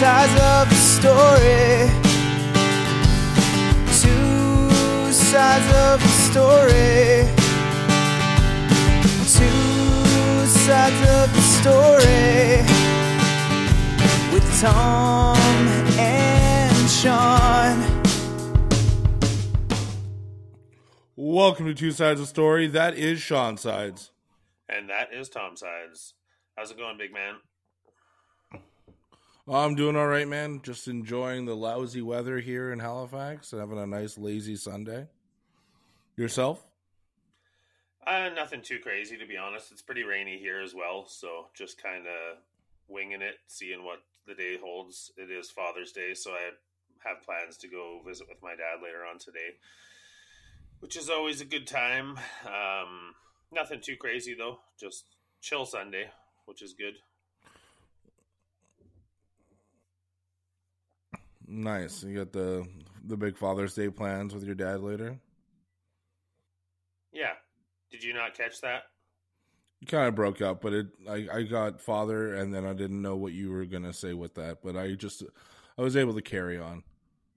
sides of the story. Two sides of the story. Two sides of the story. With Tom and Shawn. Welcome to Two Sides of Story. That is Shawn Sides. And that is Tom Sides. How's it going, big man? I'm doing all right, man. Just enjoying the lousy weather here in Halifax and having a nice lazy Sunday. Yourself? Uh, nothing too crazy, to be honest. It's pretty rainy here as well, so just kind of winging it, seeing what the day holds. It is Father's Day, so I have plans to go visit with my dad later on today, which is always a good time. Um, nothing too crazy, though. Just chill Sunday, which is good. Nice. You got the the big Father's Day plans with your dad later. Yeah. Did you not catch that? You kind of broke up, but it I, I got father, and then I didn't know what you were gonna say with that, but I just I was able to carry on.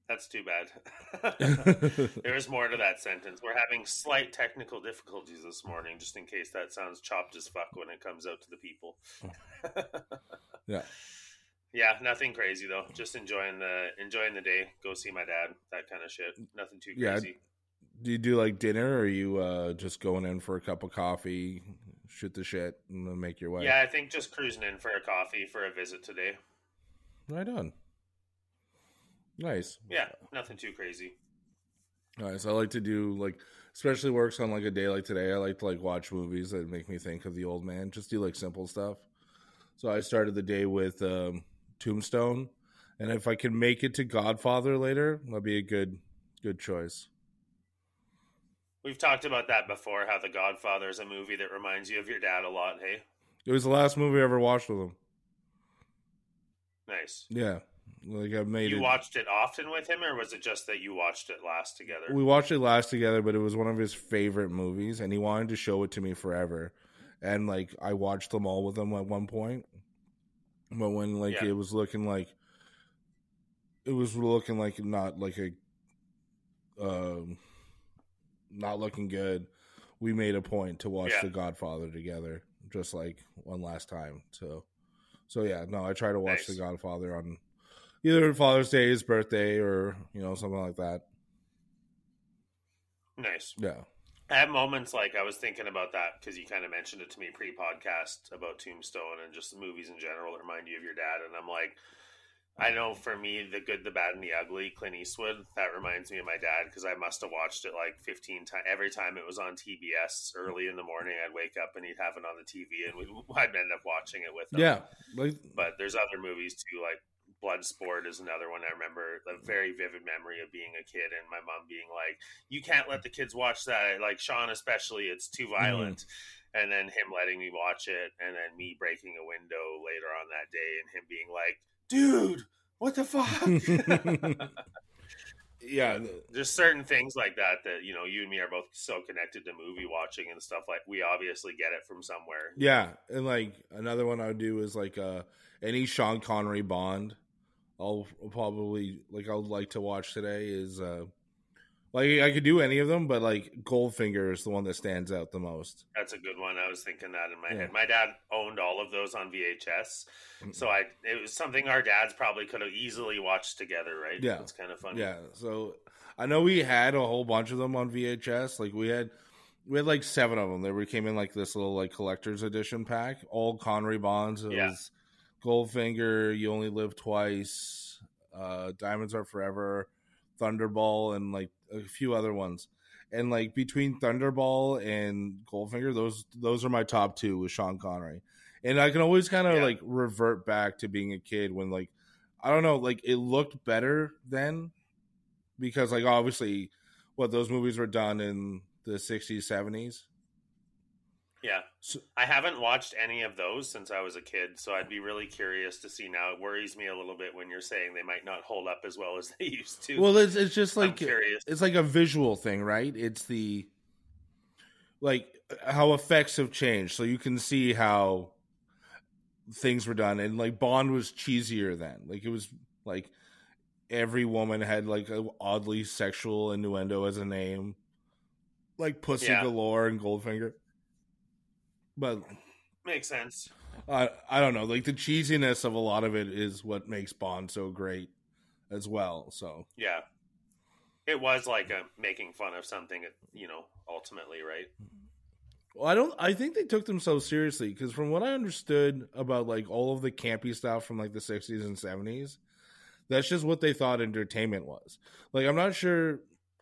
That's too bad. there is more to that sentence. We're having slight technical difficulties this morning, just in case that sounds chopped as fuck when it comes out to the people. Yeah. Yeah, nothing crazy though. Just enjoying the enjoying the day. Go see my dad. That kind of shit. Nothing too crazy. Yeah. Do you do like dinner, or are you uh, just going in for a cup of coffee, shoot the shit, and then make your way? Yeah, I think just cruising in for a coffee for a visit today. Right on. Nice. Yeah, nothing too crazy. Nice. I like to do like, especially works on like a day like today. I like to like watch movies that make me think of the old man. Just do like simple stuff. So I started the day with um, Tombstone, and if I can make it to Godfather later, that'd be a good good choice. We've talked about that before. How The Godfather is a movie that reminds you of your dad a lot. Hey, It was the last movie I ever watched with him. nice. Yeah, like I made You it. watched it often with him, or was it just that you watched it last together? we watched it last together, but it was one of his favorite movies, and he wanted to show it to me forever. And like I watched them all with him at one point, but when like Yeah. it was looking like it was looking like not like a um not looking good, we made a point to watch Yeah. The Godfather together, just like one last time. So, so yeah, no, I try to watch Nice. The Godfather on either Father's Day, his birthday, or you know something like that. nice. Yeah. I have moments like I was thinking about that because you kind of mentioned it to me pre-podcast about Tombstone and just the movies in general that remind you of your dad, and I'm like, I know for me, the good, the bad, and the ugly, Clint Eastwood, that reminds me of my dad because I must have watched it like 15 times. Every time it was on TBS early in the morning, I'd wake up and he'd have it on the TV, and we, I'd end up watching it with him. Yeah, like but there's other movies too, like Bloodsport is another one. I remember a very vivid memory of being a kid and my mom being like, "You can't let the kids watch that." Like Shawn, especially, it's too violent. And then him letting me watch it, and then me breaking a window later on that day, and him being like, "Dude, what the fuck?" yeah, Just certain things like that that you know, you and me are both so connected to movie watching and stuff. Like we obviously get it from somewhere. yeah, and like another one I would do is like uh any Sean Connery Bond. I'll probably like I would like to watch today is uh like I could do any of them, but like Goldfinger is the one that stands out the most. That's a good one. I was thinking that in my Yeah. head. My dad owned all of those on VHS, so I it was something our dads probably could have easily watched together, right? Yeah. it's kind of funny. Yeah, so I know we had a whole bunch of them on VHS. Like we had we had like seven of them. They were came in like this little like collector's edition pack. All Connery Bonds. It Yeah. was Goldfinger, You Only Live Twice, uh, Diamonds Are Forever, Thunderball, and like a few other ones. And like between Thunderball and Goldfinger, those those are my top two with Sean Connery. And I can always kind of Yeah. like revert back to being a kid when like I don't know, like it looked better then because like obviously what those movies were done in the 60s 70s Yeah. So- I haven't watched any of those since I was a kid, so I'd be really curious to see now. It worries me a little bit when you're saying they might not hold up as well as they used to. well it's, it's just like it's like a visual thing right it's the like how effects have changed so you can see how things were done, and like Bond was cheesier then. Like it was like every woman had like a oddly sexual innuendo as a name, like Pussy Yeah. Galore and Goldfinger. But Makes sense. I I don't know, like the cheesiness of a lot of it is what makes Bond so great as well. So Yeah. It was like a making fun of something, you know, ultimately, right? Well, I don't. I think they took themselves seriously because from what I understood about like all of the campy stuff from like the sixties and seventies, that's just what they thought entertainment was. Like, I'm not sure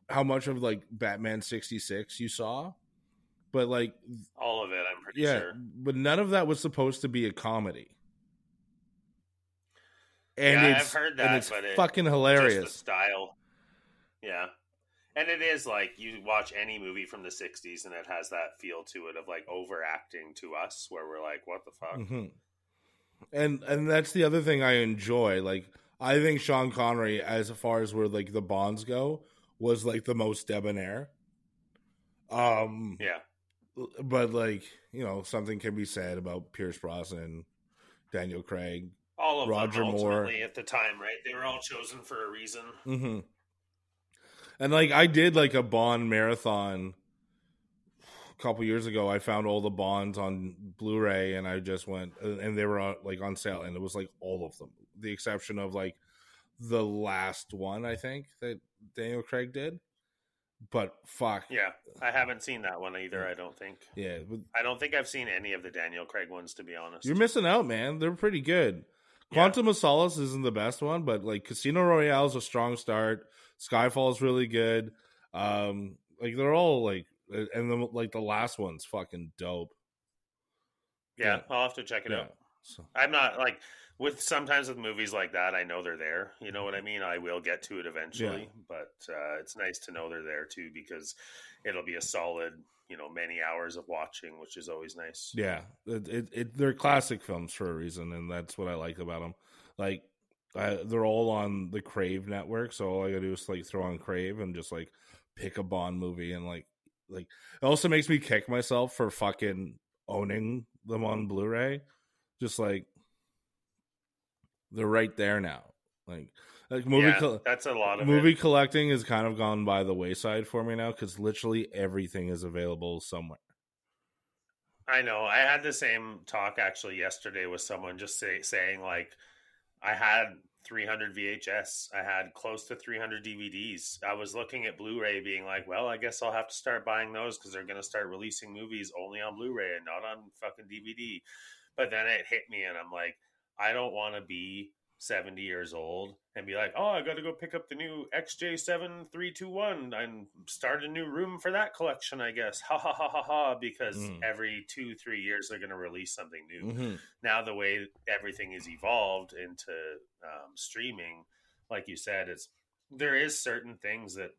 how much of like Batman sixty six you saw, but like, All of it, I'm pretty yeah, sure. but none of that was supposed to be a comedy. And Yeah, I've it's heard that, it's but it- fucking Just hilarious. the style. Yeah. And it is like you watch any movie from the 60s and it has that feel to it of like overacting to us where we're like, what the fuck? hmm And and that's the other thing I enjoy. Like I think Sean Connery, as far as where like the Bonds go, was like the most debonair. Um, Yeah. But like you know, something can be said about Pierce Brosnan, Daniel Craig. All of Roger them Moore. at the time, right? They were all chosen for a reason. hmm And like I did like a Bond marathon a couple years ago. I found all the Bonds on Blu-ray, and I just went, and they were on, like on sale, and it was like all of them, the exception of like the last one I think that Daniel Craig did. But fuck, Yeah. I haven't seen that one either, I don't think. yeah, but I don't think I've seen any of the Daniel Craig ones, to be honest. you're missing out, man. They're pretty good. Yeah. Quantum of Solace isn't the best one, but like Casino Royale is a strong start. Skyfall is really good. Um, like they're all like, and then like the last one's fucking dope. yeah, yeah. I'll have to check it Yeah. out. So, I'm not like with sometimes with movies like that, I know they're there. You know what I mean? I will get to it eventually, but uh, it's nice to know they're there too because it'll be a solid, you know, many hours of watching, which is always nice. yeah, it, it, it they're classic films for a reason, and that's what I like about them. Like, I, they're all on the Crave network, so all I gotta do is like throw on Crave and just like pick a Bond movie, and like, like it also makes me kick myself for fucking owning them on Blu-ray. Just like they're right there now. Like, like movie yeah, col- that's a lot of movie it. collecting has kind of gone by the wayside for me now because literally everything is available somewhere. I know. I had the same talk actually yesterday with someone just say, saying like I had 300 VHS. I had close to 300 DVDs. I was looking at Blu-ray being like, well, I guess I'll have to start buying those cuz they're going to start releasing movies only on Blu-ray and not on fucking DVD. But then it hit me and I'm like, I don't want to be 70 years old and be like, oh, I got to go pick up the new XJ7321 and start a new room for that collection, I guess. Ha ha ha ha ha. Because Mm. every two, three years they're going to release something new. Mm-hmm. Now, the way everything is evolved into um, streaming, like you said, it's there is certain things that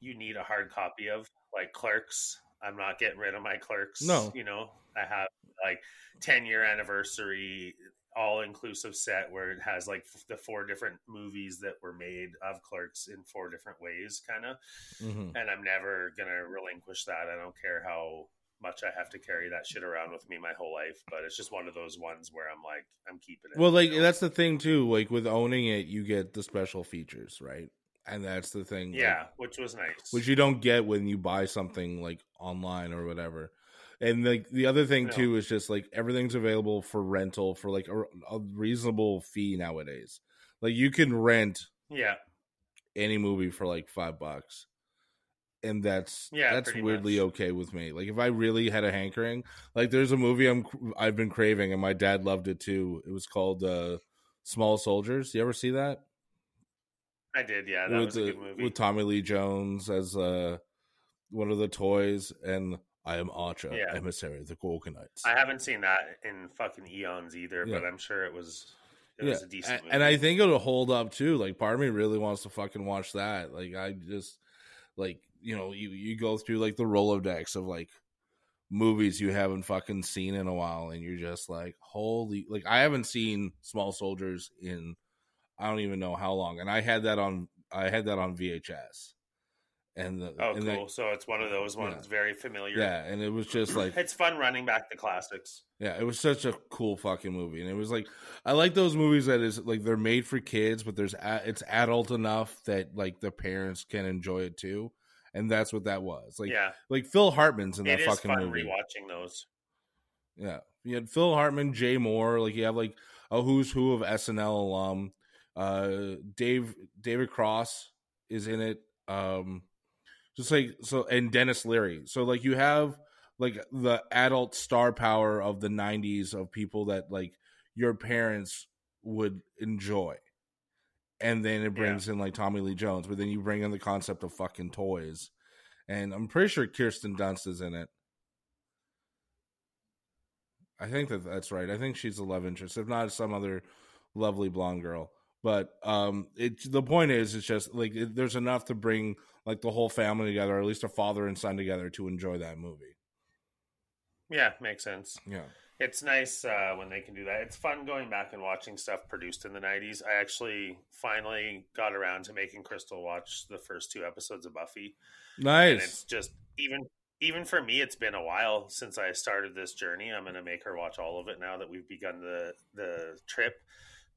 you need a hard copy of, like clerks. I'm not getting rid of my clerks. No. You know, I have like 10 year anniversary all inclusive set where it has like f- the four different movies that were made of clerks in four different ways kind of Mm-hmm. and i'm never gonna relinquish that i don't care how much i have to carry that shit around with me my whole life but it's just one of those ones where i'm like i'm keeping it Well, like you know? that's the thing too. Like with owning it, you get the special features, right? And that's the thing. like, yeah which was nice which you don't get when you buy something like online or whatever. And like the other thing No. too is just like everything's available for rental for like a, a reasonable fee nowadays. Like you can rent yeah any movie for like five bucks, and that's Yeah, that's weirdly much. okay with me. Like if I really had a hankering, like there's a movie I'm I've been craving, and my dad loved it too. It was called uh, Small Soldiers. You ever see that? i did yeah that with was a the- good movie with Tommy Lee Jones as uh one of the toys, and I am Archer, Yeah. emissary of the Gorgonites. i haven't seen that in fucking eons either but i'm sure it was it was a decent movie and I think it'll hold up too. Like part of me really wants to fucking watch that. Like I just like you know you you go through like the rolodex of like movies you haven't fucking seen in a while, and you're just like holy like I haven't seen Small Soldiers in I don't even know how long, and I had that on I had that on VHS, and the Oh, and cool. that- so it's one of those ones Yeah. very familiar. yeah, and it was just like It's fun running back the classics. Yeah, it was such a cool fucking movie, and it was like I like those movies that is like they're made for kids, but there's a, it's adult enough that like the parents can enjoy it too, and that's what that was. Like yeah, like Phil Hartman's in that fucking fun movie. rewatching those. Yeah, you had Phil Hartman, Jay Mohr, like you have like a who's who of SNL alum. Uh, Dave David Cross is in it. Um, just like so, and Denis Leary. So like you have like the adult star power of the '90s of people that like your parents would enjoy, and then it brings in like Tommy Lee Jones. But then you bring in the concept of fucking toys, and I'm pretty sure Kirsten Dunst is in it. I think that that's right. I think she's the love interest, if not some other lovely blonde girl. But um, it the point is, it's just like it, there's enough to bring like the whole family together, or at least a father and son together, to enjoy that movie. Yeah, makes sense. Yeah, It's nice uh, when they can do that. It's fun going back and watching stuff produced in the 90s. I actually finally got around to making Crystal watch the first two episodes of Buffy. And nice. it's just even even for me it's been a while since I started this journey. I'm going to make her watch all of it now that we've begun the the trip.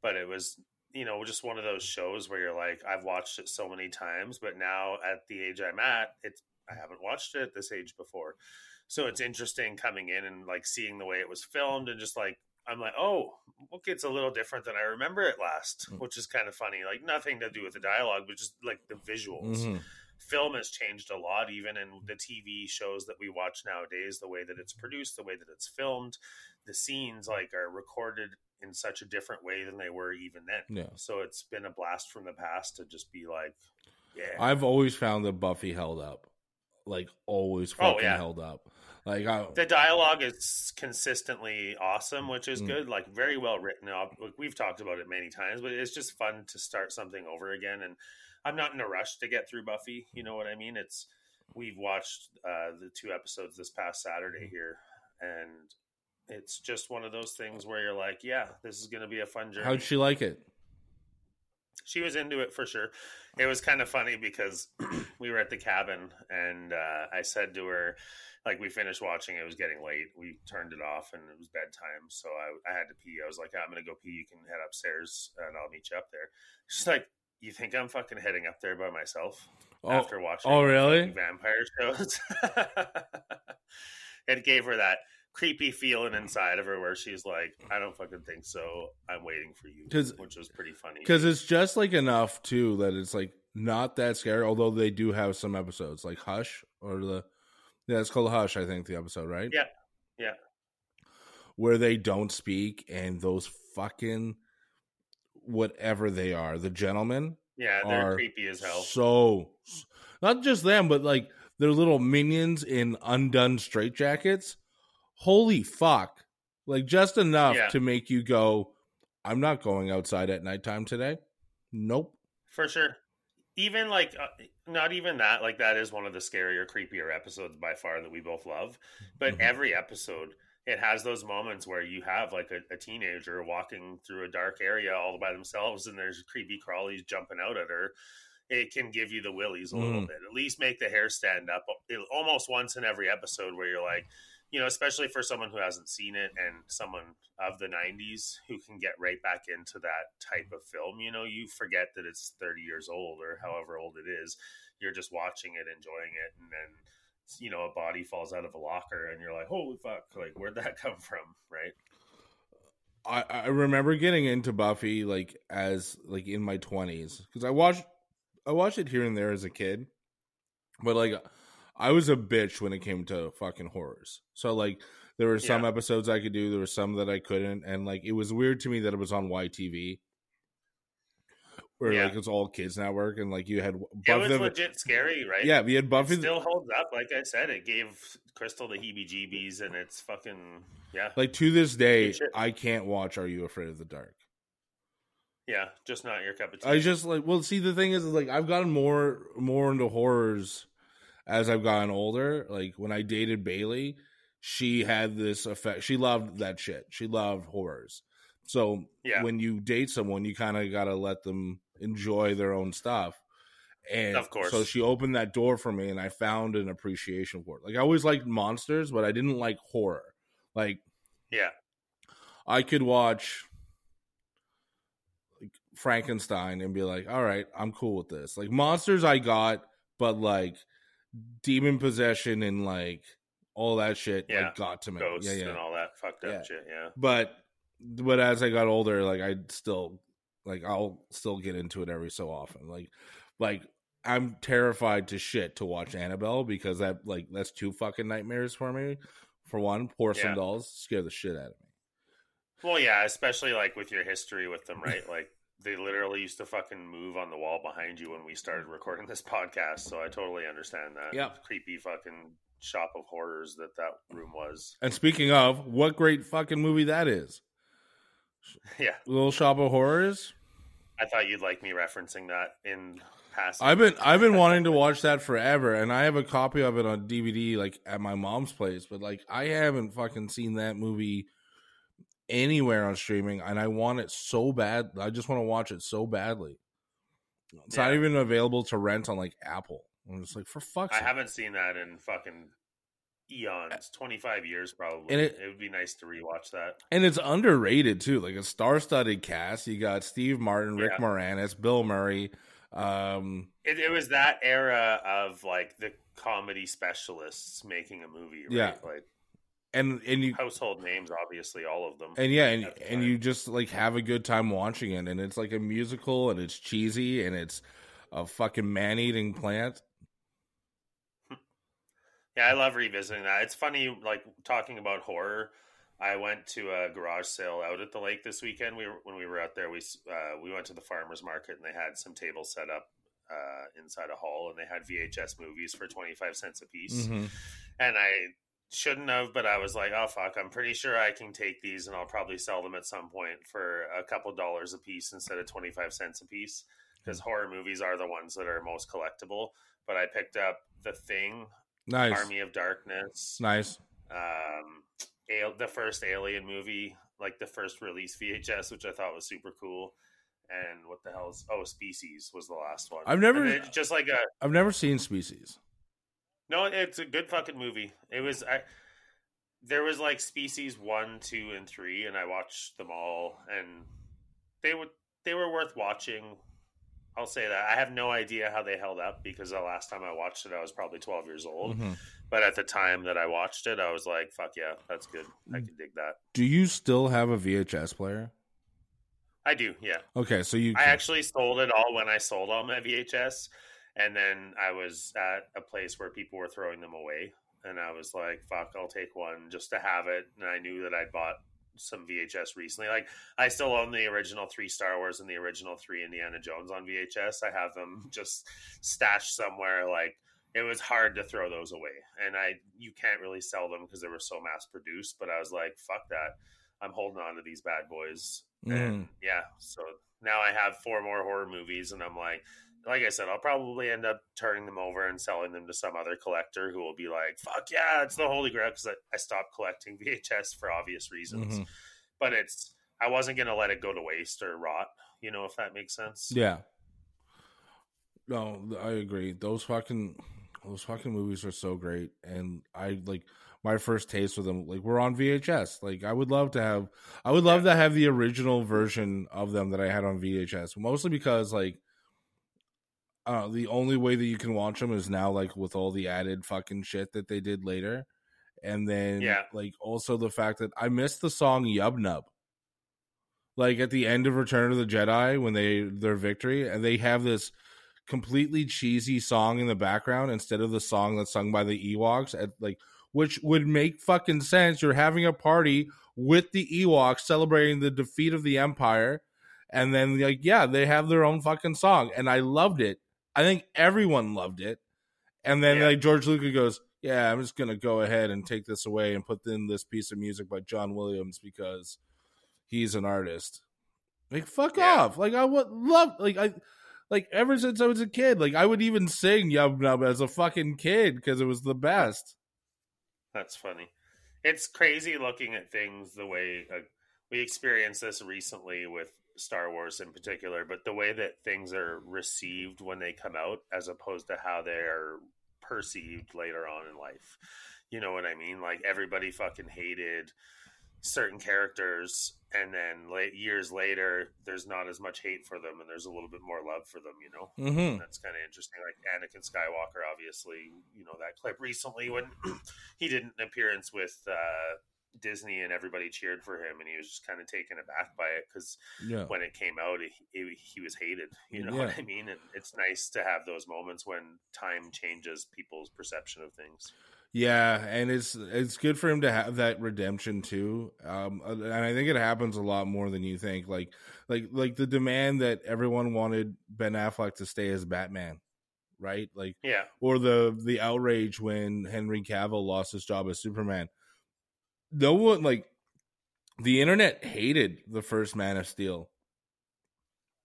But it was you know just one of those shows where you're like I've watched it so many times, but now at the age I'm at, it's I haven't watched it at this age before. So it's interesting coming in and like seeing the way it was filmed and just like I'm like, oh, okay, it's a little different than I remember it last, Mm. which is kind of funny. Like nothing to do with the dialogue, but just like the visuals Mhm. film has changed a lot even in the tv shows that we watch nowadays the way that it's produced the way that it's filmed the scenes like are recorded in such a different way than they were even then Yeah. so it's been a blast from the past to just be like yeah I've always found that Buffy held up, like always Oh, yeah. held up. Like I, the dialogue is consistently awesome which is Mm. good like very well written up we've talked about it many times but it's just fun to start something over again and i'm not in a rush to get through buffy you know what i mean it's we've watched uh, the two episodes this past saturday here and it's just one of those things where you're like yeah this is going to be a fun journey how'd she like it? she was into it for sure. It was kind of funny because we were at the cabin and uh, I said to her, like, we finished watching, it was getting late. We turned it off and it was bedtime. So I, I had to pee. I was like, I'm going to go pee. You can head upstairs and I'll meet you up there. She's like, You think I'm fucking heading up there by myself Oh, after watching oh, really? vampire shows? it gave her that creepy feeling mm. inside of her where she's like, I don't fucking think so. I'm waiting for you. 'Cause- which was pretty funny. because it's just like enough too that it's like not that scary. Although they do have some episodes like Hush or the yeah, it's called Hush. I think the episode right. Yeah. Yeah. where they don't speak and those fucking whatever they are, the gentlemen Yeah, they're creepy as hell. So not just them, but like their little minions in undone straitjackets. Holy fuck! Like just enough Yeah. to make you go, "I'm not going outside at nighttime today." Nope. For sure. Even like, uh, not even that, like, that is one of the scarier, creepier episodes by far that we both love. But Mhm. every episode, it has those moments where you have like a, a teenager walking through a dark area all by themselves and there's creepy crawlies jumping out at her. It can give you the willies a little Mm. bit, at least make the hair stand up it, almost once in every episode where you're like, you know, especially for someone who hasn't seen it and someone of the 90s who can get right back into that type of film. You know, you forget that it's 30 years old or however old it is. You're just watching it, enjoying it, and then, you know, a body falls out of a locker and you're like, holy fuck, like, where'd that come from? Right. I, I remember getting into Buffy like as like in my twenties because I watched I watched it here and there as a kid, but like I was a bitch when it came to fucking horrors. So like there were some Yeah. episodes I could do, there were some that I couldn't, and like it was weird to me that it was on YTV, where Yeah. like it's all kids network, and like you had Buffy, It was the- legit scary, right? yeah, we had Buffy. It still holds up. Like I said, it gave Crystal the heebie jeebies and it's fucking, yeah. like to this day, I can't watch Are You Afraid of the Dark. Yeah. Just not your cup of tea. I just like well, see the thing is like I've gotten more more into horrors as I've gotten older. Like when I dated Bailey, she had this effect. She loved that shit. She loved horrors. So Yeah. when you date someone, you kind of got to let them enjoy their own stuff. And Of course. so she opened that door for me, and I found an appreciation for it. Like I always liked monsters, but I didn't like horror. Like Yeah. I could watch like Frankenstein and be like, all right, I'm cool with this. Like monsters I got, but like demon possession and like all that shit Yeah. like got to me. Ghosts yeah, yeah. and all that fucked up Yeah. shit. Yeah. But but as I got older, like I still like I'll still get into it every so often. Like like I'm terrified to shit to watch Annabelle because that like that's two fucking nightmares for me. For one, porcelain Yeah. dolls scare the shit out of me. Well, yeah, especially like with your history with them, right? Like they literally used to fucking move on the wall behind you when we started recording this podcast. So I totally understand that. Yeah. Creepy fucking shop of horrors that that room was. And speaking of, what great fucking movie that is. Yeah. Little Shop of Horrors. I thought you'd like me referencing that in passing. I've been I've been wanting to watch that forever, and I have a copy of it on DVD, like at my mom's place. But like, I haven't fucking seen that movie anywhere on streaming, and I want it so bad. I just want to watch it so badly. It's not even available to rent on like Apple. I'm just like, for fuck's sake. I sake. haven't seen that in fucking eons, 25 years probably. And it, it- would be nice to rewatch that. And it's underrated too. Like a star-studded cast. You got Steve Martin, Rick Yeah. Moranis, Bill Murray. Um, It, it was that era of like the comedy specialists making a movie, right? Yeah. Like and and you household names, obviously, all of them. and yeah, and, and you just like have a good time watching it, and it's like a musical, and it's cheesy, and it's a fucking man-eating plant. Yeah, I love revisiting that. It's funny, like talking about horror. I went to a garage sale out at the lake this weekend. We were, when we were out there, we uh, we went to the farmers market and they had some tables set up uh, inside a hall, and they had VHS movies for twenty five cents a piece. Mhm. And I shouldn't have, but I was like, oh fuck, I'm pretty sure I can take these, and I'll probably sell them at some point for a couple dollars a piece instead of twenty five cents a piece. Because horror movies are the ones that are most collectible. But I picked up The Thing, Nice, Army of Darkness, nice. um, Al- the first Alien movie, like the first release VHS, which I thought was super cool. And what the hell's oh Species was the last one. I've never just like a I've never seen Species. No, it's a good fucking movie. It was I. There was like Species one, two, and three, and I watched them all, and they would they were worth watching. I'll say that I have no idea how they held up because the last time I watched it, I was probably twelve years old. Mhm. But at the time that I watched it, I was like, "Fuck yeah, that's good. I can dig that." Do you still have a VHS player? I do, yeah. Okay, so you I actually sold it all when I sold all my VHS, and then I was at a place where people were throwing them away, and I was like, "Fuck, I'll take one just to have it." And I knew that I'd bought some VHS recently. Like I still own the original three Star Wars and the original three Indiana Jones on VHS. I have them just stashed somewhere. Like it was hard to throw those away, and I you can't really sell them because they were so mass produced. But I was like, "Fuck that." I'm holding on to these bad boys and Mm. yeah, so now I have four more horror movies, and I'm like, like I said, I'll probably end up turning them over and selling them to some other collector who will be like, "Fuck yeah, it's the holy grail." Because I, I stopped collecting VHS for obvious reasons, Mhm. but it's I wasn't gonna let it go to waste or rot. You know, if that makes sense. Yeah. No, I agree. Those fucking those fucking movies are so great, and I like my first taste with them. Like we're on VHS. Like I would love to have, I would love to have the original version of them that I had on VHS. Mostly because like, uh, the only way that you can watch them is now like with all the added fucking shit that they did later, and then Yeah. like also the fact that I missed the song Yub Nub. Like at the end of Return of the Jedi when they their victory, and they have this completely cheesy song in the background instead of the song that's sung by the Ewoks at like which would make fucking sense. You're having a party with the Ewoks celebrating the defeat of the Empire, and then like yeah, they have their own fucking song, and I loved it. I think everyone loved it. And then Yeah. like George Lucas goes, "Yeah, I'm just gonna go ahead and take this away and put in this piece of music by John Williams because he's an artist." Like fuck Yeah. off! Like I would love like I like ever since I was a kid, like I would even sing Yub Nub as a fucking kid because it was the best. That's funny. It's crazy looking at things the way uh, we experienced this recently with Star Wars in particular, but the way that things are received when they come out, as opposed to how they are perceived later on in life. You know what I mean? Like everybody fucking hated certain characters, and then late, years later, there's not as much hate for them, and there's a little bit more love for them. You know, Mm-hmm. that's kind of interesting. Like Anakin Skywalker, obviously, you know that clip recently when he did an appearance with uh, Disney, and everybody cheered for him, and he was just kind of taken aback by it because Yeah. when it came out, he, he, he was hated. You know Yeah. what I mean? And it's nice to have those moments when time changes people's perception of things. Yeah, and it's it's good for him to have that redemption too. Um, and I think it happens a lot more than you think. Like, like, like the demand that everyone wanted Ben Affleck to stay as Batman, right? Like, Yeah, or the the outrage when Henry Cavill lost his job as Superman. No one like the internet hated the first Man of Steel,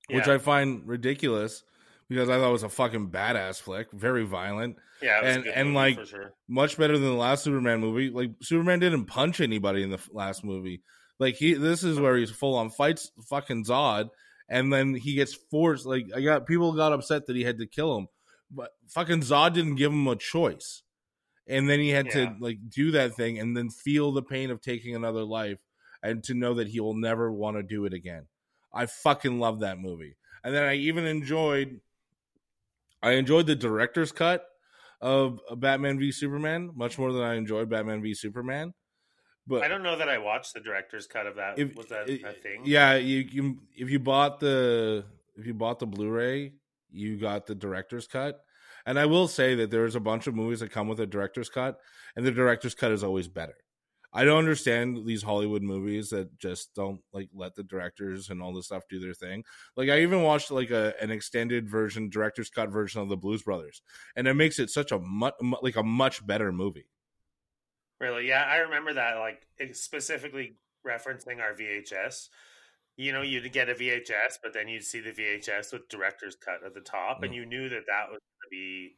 which Yeah. I find ridiculous because I thought it was a fucking badass flick, very violent yeah, it was a and- and, like, sure. much better than the last Superman movie. Like Superman didn't punch anybody in the last movie. Like he, this is where he's full on fights fucking Zod, and then he gets forced. Like I got people got upset that he had to kill him, but fucking Zod didn't give him a choice, and then he had Yeah. to like do that thing and then feel the pain of taking another life, and to know that he will never want to do it again. I fucking love that movie, and then I even enjoyed. I enjoyed the director's cut of Batman v Superman much more than I enjoyed Batman v Superman. But I don't know that I watched the director's cut of that. if was that it- a thing? Yeah, you, you if you bought the if you bought the Blu-ray, you got the director's cut. And I will say that there's a bunch of movies that come with a director's cut, and the director's cut is always better. I don't understand these Hollywood movies that just don't like let the directors and all this stuff do their thing. Like I even watched like a an extended version, director's cut version of the Blues Brothers, and it makes it such a much like a much better movie. Really? Yeah, I remember that. Like specifically referencing our VHS. You know, you'd get a VHS, but then you'd see the VHS with director's cut at the top, and you knew that that was going to be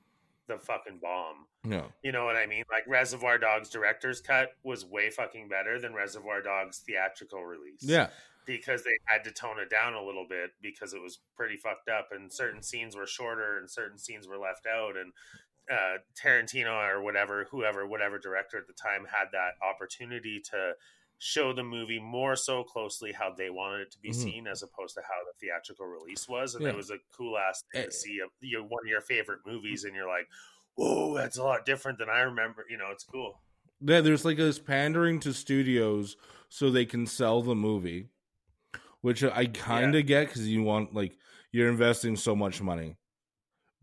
the fucking bomb. No, You know what I mean? Like Reservoir Dogs director's cut was way fucking better than Reservoir Dogs theatrical release. yeah, Because they had to tone it down a little bit because it was pretty fucked up and certain scenes were shorter and certain scenes were left out and uh, Tarantino or whatever, whoever, whatever director at the time had that opportunity to show the movie more so closely how they wanted it to be Mhm. seen as opposed to how the theatrical release was. And Yeah. it was a cool ass thing Eh. to see a, your, one of your favorite movies and you're like, whoa, that's a lot different than I remember. You know, it's cool. Yeah, there's like this pandering to studios so they can sell the movie, which I kind of get because you want like you're investing so much money.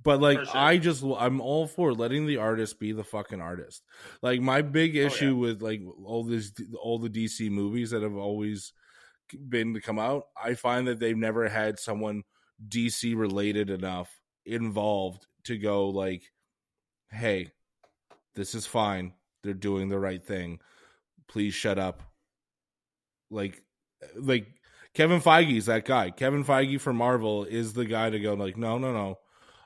But like sure. I just I'm all for letting the artist be the fucking artist. Like my big issue Oh, yeah. with like all this all the DC movies that have always been to come out, I find that they've never had someone DC related enough involved to go like, hey, this is fine. They're doing the right thing. Please shut up. Like, eh, like Kevin Feige's that guy. Kevin Feige for Marvel is the guy to go like, no, no, no.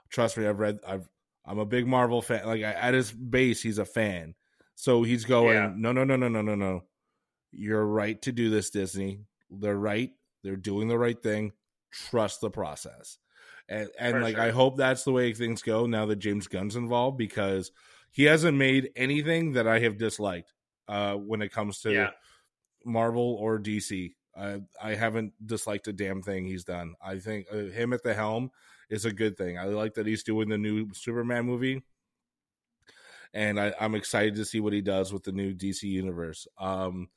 Trust me, I've read. I've. I'm a big Marvel fan. Like at his base, he's a fan. So he's going, Yeah. no, no, no, no, no, no, no. You're right to do this, Disney. They're right. They're doing the right thing. Trust the process. And and For like sure. I hope that's the way things go now that James Gunn's involved because he hasn't made anything that I have disliked uh when it comes to Yeah. Marvel or DC. I I haven't disliked a damn thing he's done. I think uh, him at the helm is a good thing. I like that he's doing the new Superman movie, and I, I'm excited to see what he does with the new DC universe. Um,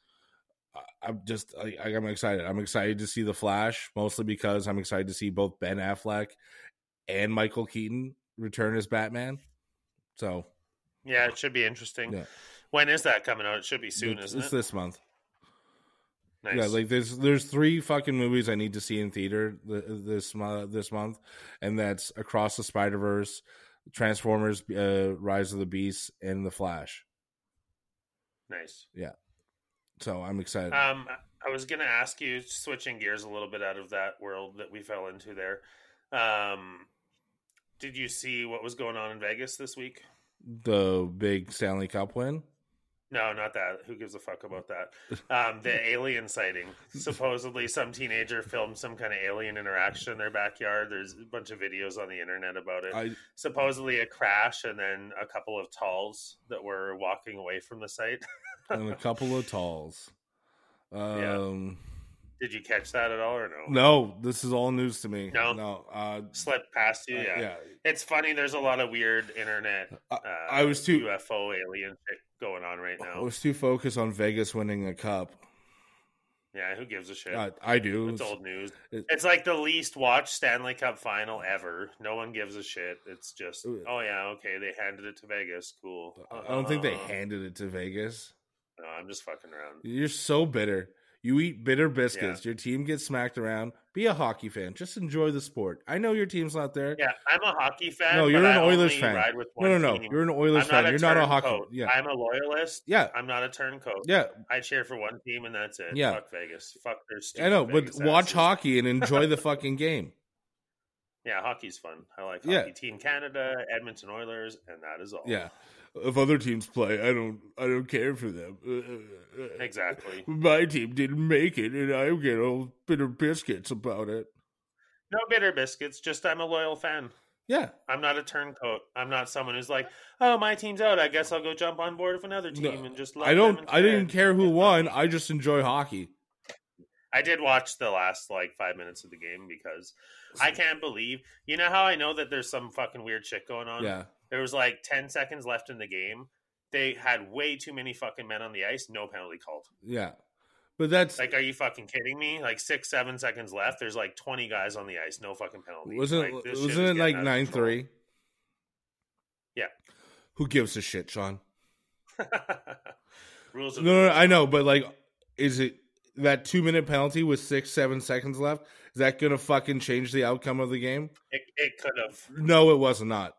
I- I'm just I, I'm excited. I'm excited to see the Flash, mostly because I'm excited to see both Ben Affleck and Michael Keaton return as Batman. So Yeah, it should be interesting. Yeah. When is that coming out? It should be soon, it's, isn't it's it? this month. Nice. Yeah, like there's there's three fucking movies I need to see in theater this this month, and that's Across the Spider Verse, Transformers, uh, Rise of the Beast, and The Flash. nice. Yeah. So I'm excited. Um, I was going to ask you, switching gears a little bit out of that world that we fell into there. Um, did you see what was going on in Vegas this week? the big Stanley Cup win. No, not that. Who gives a fuck about that? Um, the alien sighting. Supposedly, some teenager filmed some kind of alien interaction in their backyard. There's a bunch of videos on the internet about it. I Supposedly, a crash and then a couple of talls that were walking away from the site. and a couple of talls. Um, Did you catch that at all or no? no, this is all news to me. No? no. Uh, Slipped past you? uh, Yeah. yeah. It's funny. There's a lot of weird internet. I- Uh, I was too- UFO alien shit going on right now. I now. was too focused on Vegas winning a cup. Yeah, who gives a shit? Uh, I do. It's old news. it- It's like the least watched Stanley Cup final ever. No one gives a shit. It's just, Uh, oh yeah, okay, they handed it to Vegas. Cool. I don't think they Uh, handed it to Vegas. No, I'm just fucking around. You're so bitter. You eat bitter biscuits. Your team gets smacked around. Be a hockey fan. Just enjoy the sport. I know your team's not there. Yeah, I'm a hockey fan. No, you're but an I Oilers fan. Ride with No, one no, no. team. You're an Oilers fan. You're not a hockey. turncoat. Yeah, I'm a loyalist. yeah, I'm not a turncoat. yeah. I cheer for one team and that's it. Yeah. Fuck Vegas. Fuck their stupid I know, but Vegas watch asses. hockey and enjoy the fucking game. Yeah, hockey's fun. I like Yeah. hockey. Team Canada, Edmonton Oilers, and that is all. Yeah. If other teams play, I don't. I don't care for them. Exactly. My team didn't make it, and I get all bitter biscuits about it. No bitter biscuits, just I'm a loyal fan. Yeah, I'm not a turncoat. I'm not someone who's like, oh, my team's out. I guess I'll go jump on board with another team No, and just love I don't. I didn't care who won. I just enjoy hockey. I did watch the last like five minutes of the game because I can't believe. You know how I know that there's some fucking weird shit going on? Yeah, There was like 10 seconds left in the game. They had way too many fucking men on the ice. No penalty called. yeah. But that's Like, are you fucking kidding me? Like six, seven seconds left. There's like 20 guys on the ice. No fucking penalty. wasn't like, wasn't it like getting out of nine three? Yeah. Who gives a shit, Shawn? Rules of No, no, no, I know, but like, is it that two minute penalty with six, seven seconds left? Is that gonna fucking change the outcome of the game? it, it could have. No, it was not.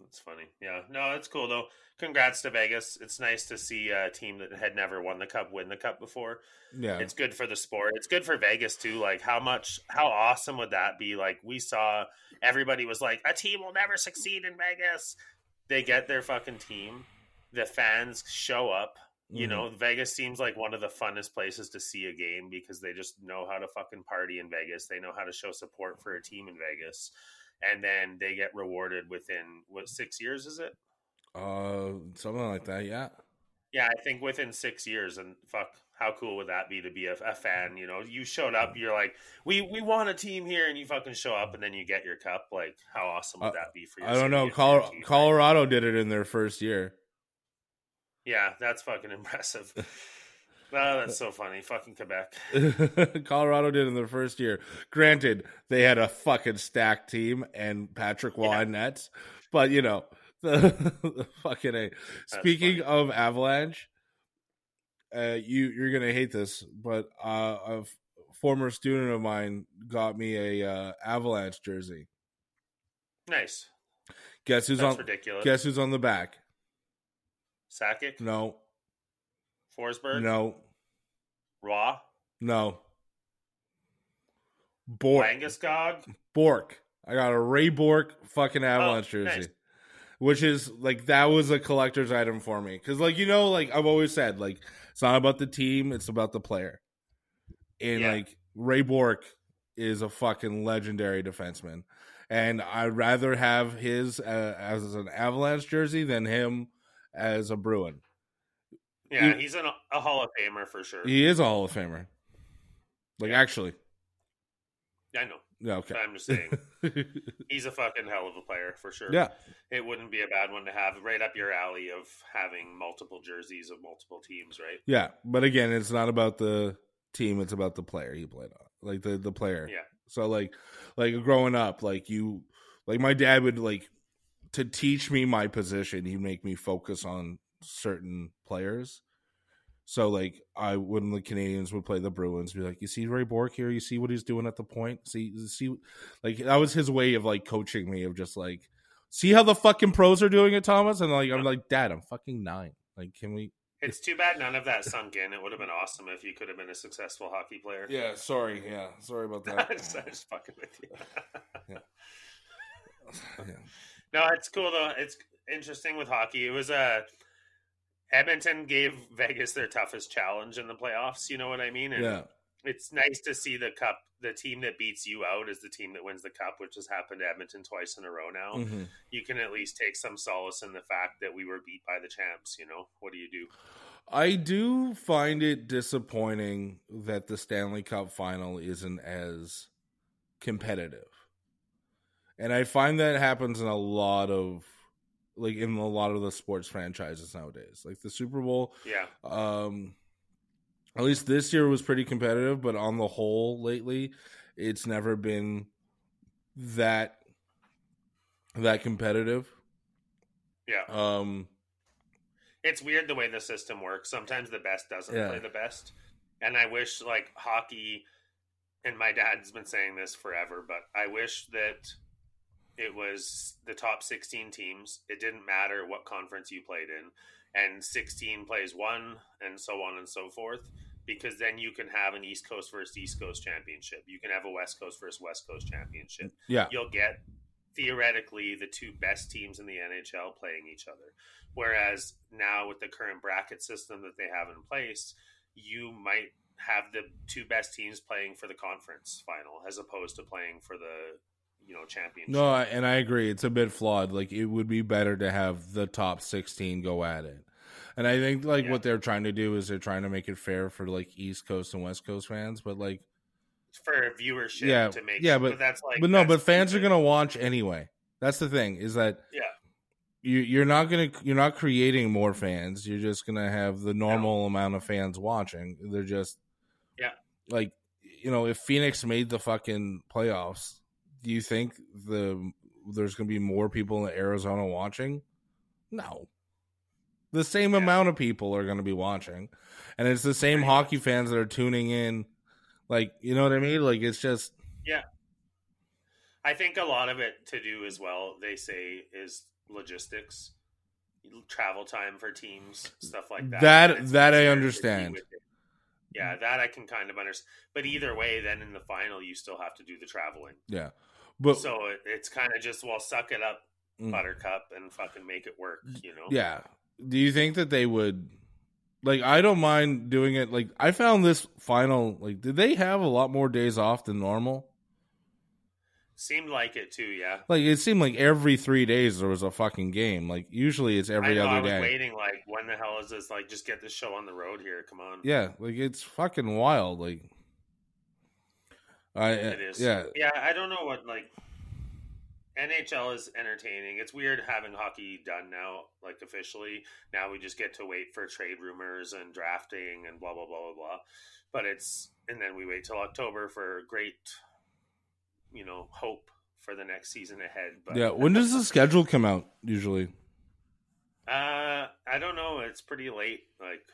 That's funny. Yeah. No, it's cool though. Congrats to Vegas. It's nice to see a team that had never won the cup win the cup before. Yeah, It's good for the sport. It's good for Vegas too. Like how much how awesome would that be? Like we saw everybody was like, a team will never succeed in Vegas. They get their fucking team. The fans show up. You Mhm. know, Vegas seems like one of the funnest places to see a game because they just know how to fucking party in Vegas. They know how to show support for a team in Vegas. And then they get rewarded within what six years is it? uh, something like that. Yeah, Yeah, I think within six years, and fuck, how cool would that be to be a, a fan? You know, you showed up, you're like, we we want a team here, and you fucking show up, and then you get your cup. Like, how awesome would Uh, that be for you? I don't know. Col- Colorado did it in their first year. Yeah, that's fucking impressive. oh, that's so funny. Fucking Quebec. Colorado did in their first year. Granted, they had a fucking stacked team and Patrick Roy in nets, but you know the, the fucking a. Speaking funny. of Avalanche, uh, you you're gonna hate this, but uh, a f- former student of mine got me a uh, Avalanche jersey. Nice. Guess who's That's on? ridiculous. Guess who's on the back? Sakic, No, Forsberg, no, Roy, no. Bourque. Landeskog. Bourque. I got a Ray Bourque fucking Avalanche Oh, jersey. nice. Which is like that was a collector's item for me. Cause like you know, like I've always said, like it's not about the team, it's about the player. And Yeah. like Ray Bourque is a fucking legendary defenseman. And I'd rather have his uh, as an Avalanche jersey than him as a Bruin. Yeah, You- he's an, a Hall of Famer for sure. He is a Hall of Famer. Like actually. I know. Yeah, okay. I'm just saying, he's a fucking hell of a player for sure. yeah. it wouldn't be a bad one to have right up your alley of having multiple jerseys of multiple teams, right? Yeah, but again, it's not about the team; it's about the player he played on, like the the player. Yeah. So like, like growing up, like you, like my dad would like to teach me my position. He'd make me focus on certain players. So like, I when the Canadiens would play the Bruins, be like, "You see Ray Bourque here? You see what he's doing at the point? See, see, like that was his way of like coaching me of just like." See how the fucking pros are doing it, Thomas, and like I'm like, Dad, I'm fucking nine. Like, can we? It's too bad none of that sunk in. It would have been awesome if you could have been a successful hockey player. Yeah, sorry. Yeah, sorry about that. I'm just fucking with you. yeah. yeah. No, it's cool though. It's interesting with hockey. It was a Edmonton gave Vegas their toughest challenge in the playoffs. You know what I mean? And Yeah. it's nice to see the cup. The team that beats you out is the team that wins the cup, which has happened to Edmonton twice in a row now. Mhm. You can at least take some solace in the fact that we were beat by the champs. You know, what do you do? I do find it disappointing that the Stanley Cup final isn't as competitive. And I find that happens in a lot of like in a lot of the sports franchises nowadays. Like the Super Bowl, Yeah, um at least this year was pretty competitive, but on the whole lately it's never been that that competitive. yeah. Um It's weird the way the system works. Sometimes the best doesn't Yeah. play the best, and I wish like hockey. And my dad's been saying this forever, but I wish that it was the top 16 teams. It didn't matter what conference you played in, and 16 plays one, and so on and so forth. Because then you can have an East Coast versus East Coast championship. You can have a West Coast versus West Coast championship yeah. you'll get theoretically the two best teams in the NHL playing each other. Whereas now with the current bracket system that they have in place, you might have the two best teams playing for the conference final as opposed to playing for the you know championship. No, and I agree. It's a bit flawed. Like it would be better to have the top 16 go at it. And I think like Yeah. what they're trying to do is they're trying to make it fair for like East Coast and West Coast fans, but like for viewership Yeah, to make yeah, but- that's like but no, but fans are going to watch anyway. That's the thing is that Yeah. you you're not going to you're not creating more fans. You're just going to have the normal amount of fans watching. They're just Yeah. Like you know, if Phoenix made the fucking playoffs, do you think the there's going to be more people in Arizona watching? No. The same Yeah. amount of people are going to be watching. And it's the same Pretty hockey fans that are tuning in. Like, you know what I mean? Like it's just Yeah. I think a lot of it to do as well, they say, is logistics, travel time for teams, stuff like that. That- that I understand. deal with it. Yeah, that I can kind of understand. But either way, then in the final, you still have to do the traveling. yeah. But so it, it's kind of just, well, suck it up, Mm. Buttercup, and fucking make it work, you know? Yeah. Do you think that they would like I don't mind doing it like I found this final like did they have a lot more days off than normal? Seemed like it too, yeah. Like it seemed like every 3 days there was a fucking game. Like usually it's every know, other day. waiting, like, when the hell is this? Like, just get this show on the road here. Come on. Yeah, like it's fucking wild like I It is. yeah. Yeah, I don't know what like NHL is entertaining. It's weird having hockey done now, like officially. Now we just get to wait for trade rumors and drafting and blah blah blah blah blah. But it's and then we wait till October for great, you know, hope for the next season ahead. But Yeah, when does the schedule come out usually? uh, I don't know. It's pretty late, like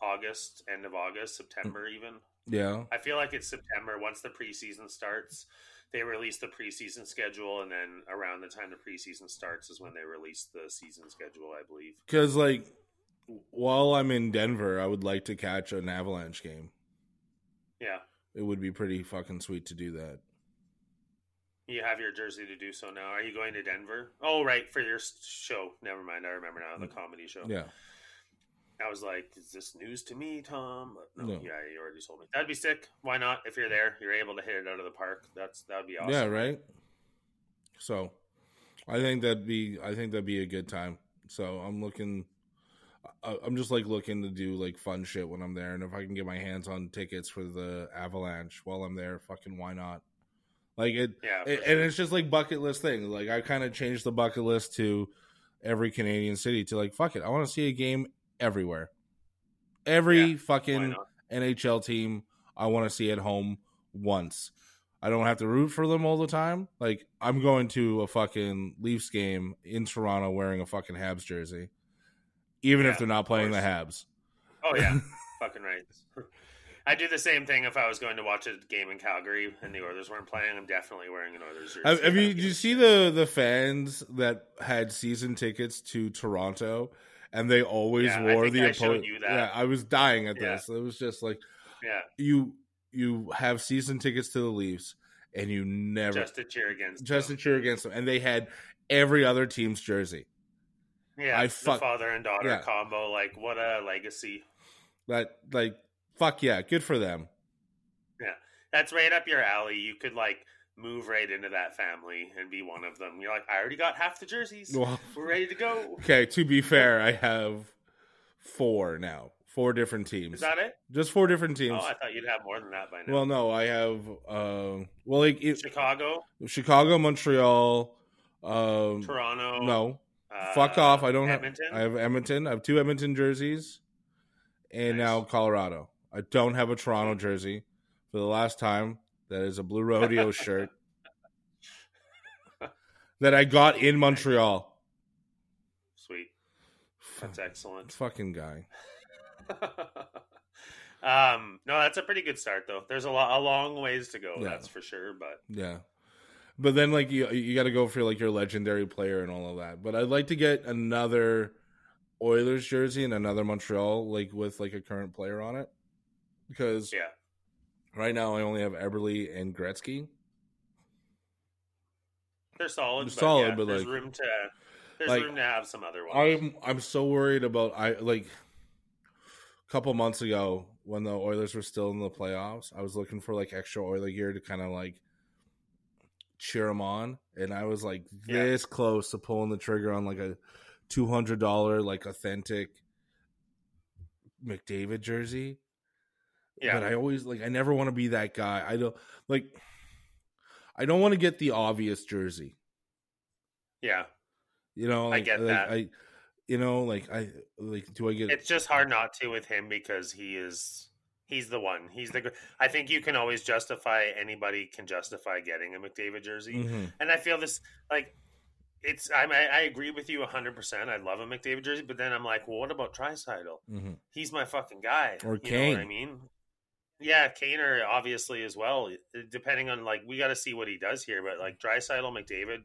August, end of August, September even. Yeah. I feel like it's September once the preseason starts. They release the preseason schedule, and then around the time the preseason starts is when they release the season schedule, I believe. Cuz like while I'm in Denver, I would like to catch an Avalanche game. Yeah, It would be pretty fucking sweet to do that. you have your jersey to do so now. Are you going to Denver? Oh, right, for your show. Never mind, I remember now the mm. comedy show. Yeah. I was like, "Is this news to me, Tom?" No, No. yeah, you already told me. That'd be sick. Why not? If you're there, you're able to hit it out of the park. That's that'd be awesome. Yeah, right. So, I think that'd be I think that'd be a good time. So I'm looking. I'm just like looking to do like fun shit when I'm there, and if I can get my hands on tickets for the Avalanche while I'm there, fucking why not? Like it, Yeah, it- sure. and it's just like bucket list thing. Like I kind of changed the bucket list to every Canadian city to like fuck it. I want to see a game everywhere. Every Yeah, fucking? NHL team I want to see at home once. I don't have to root for them all the time. Like I'm going to a fucking Leafs game in Toronto wearing a fucking Habs jersey, even Yeah, if they're not playing the. Habs. Oh yeah, fucking right. I do the same thing if I was going to watch a game in Calgary and the Oilers weren't playing. I'm definitely wearing an Oilers jersey. Have, have I you did you see the the fans that had season tickets to Toronto and they always Yeah, wore the opponent? Yeah, I was dying at Yeah. this. It was just like Yeah, you you have season tickets to the Leafs and you never just to cheer against. just to cheer against them, and they had every other team's jersey. Yeah, I the fuck- father and daughter yeah. combo. Like, what a legacy. That like fuck yeah, good for them. Yeah, that's right up your alley. You could like move right into that family and be one of them. You're like, I already got half the jerseys. Well, We're ready to go. okay, to be fair, I have four now. Four different teams. Is that it? Just four different teams. Oh. I thought you'd have more than that by now. well, no, I have uh well like it, Chicago, Chicago, Montreal, um Toronto. no. uh, fuck off. I don't Edmonton. have I have Edmonton. I have two Edmonton jerseys and Nice. now Colorado. I don't have a Toronto jersey. For the last time, that is a Blue Rodeo shirt that I got in Montreal. Sweet. That's excellent. Fucking guy. um, no, that's a pretty good start though. There's a lot, a long ways to go. Yeah. That's for sure. But Yeah. But then like you you got to go for like your legendary player and all of that. But I'd like to get another Oilers jersey and another Montreal like with like a current player on it. Because yeah, right now I only have Eberle and Gretzky. they're solid. They're but solid, yeah, but, there's like- room to there's like, room to have some other ones. I'm I'm so worried about I like a couple months ago when the Oilers were still in the playoffs. I was looking for like extra Oiler gear to kind of like cheer them on, and I was like Yeah. this close to pulling the trigger on like a two hundred dollar like authentic McDavid jersey. Yeah, But I always like I never want to be that guy. I don't like I don't want to get the obvious jersey. yeah. You know, I like, get like, that. I, you know, like I like. Do I get? It's just hard not to with him because he is he's the one. He's the. I think you can always justify anybody can justify getting a McDavid jersey. Mhm. And I feel this like it's. I'm, I I agree with you 100. percent I love a McDavid jersey, but then I'm like, well, what about Draisaitl? Mhm. He's my fucking guy. Or you know Kane. what I mean? Yeah, Kaner obviously as well. Depending on like we got to see what he does here, but like Draisaitl, McDavid,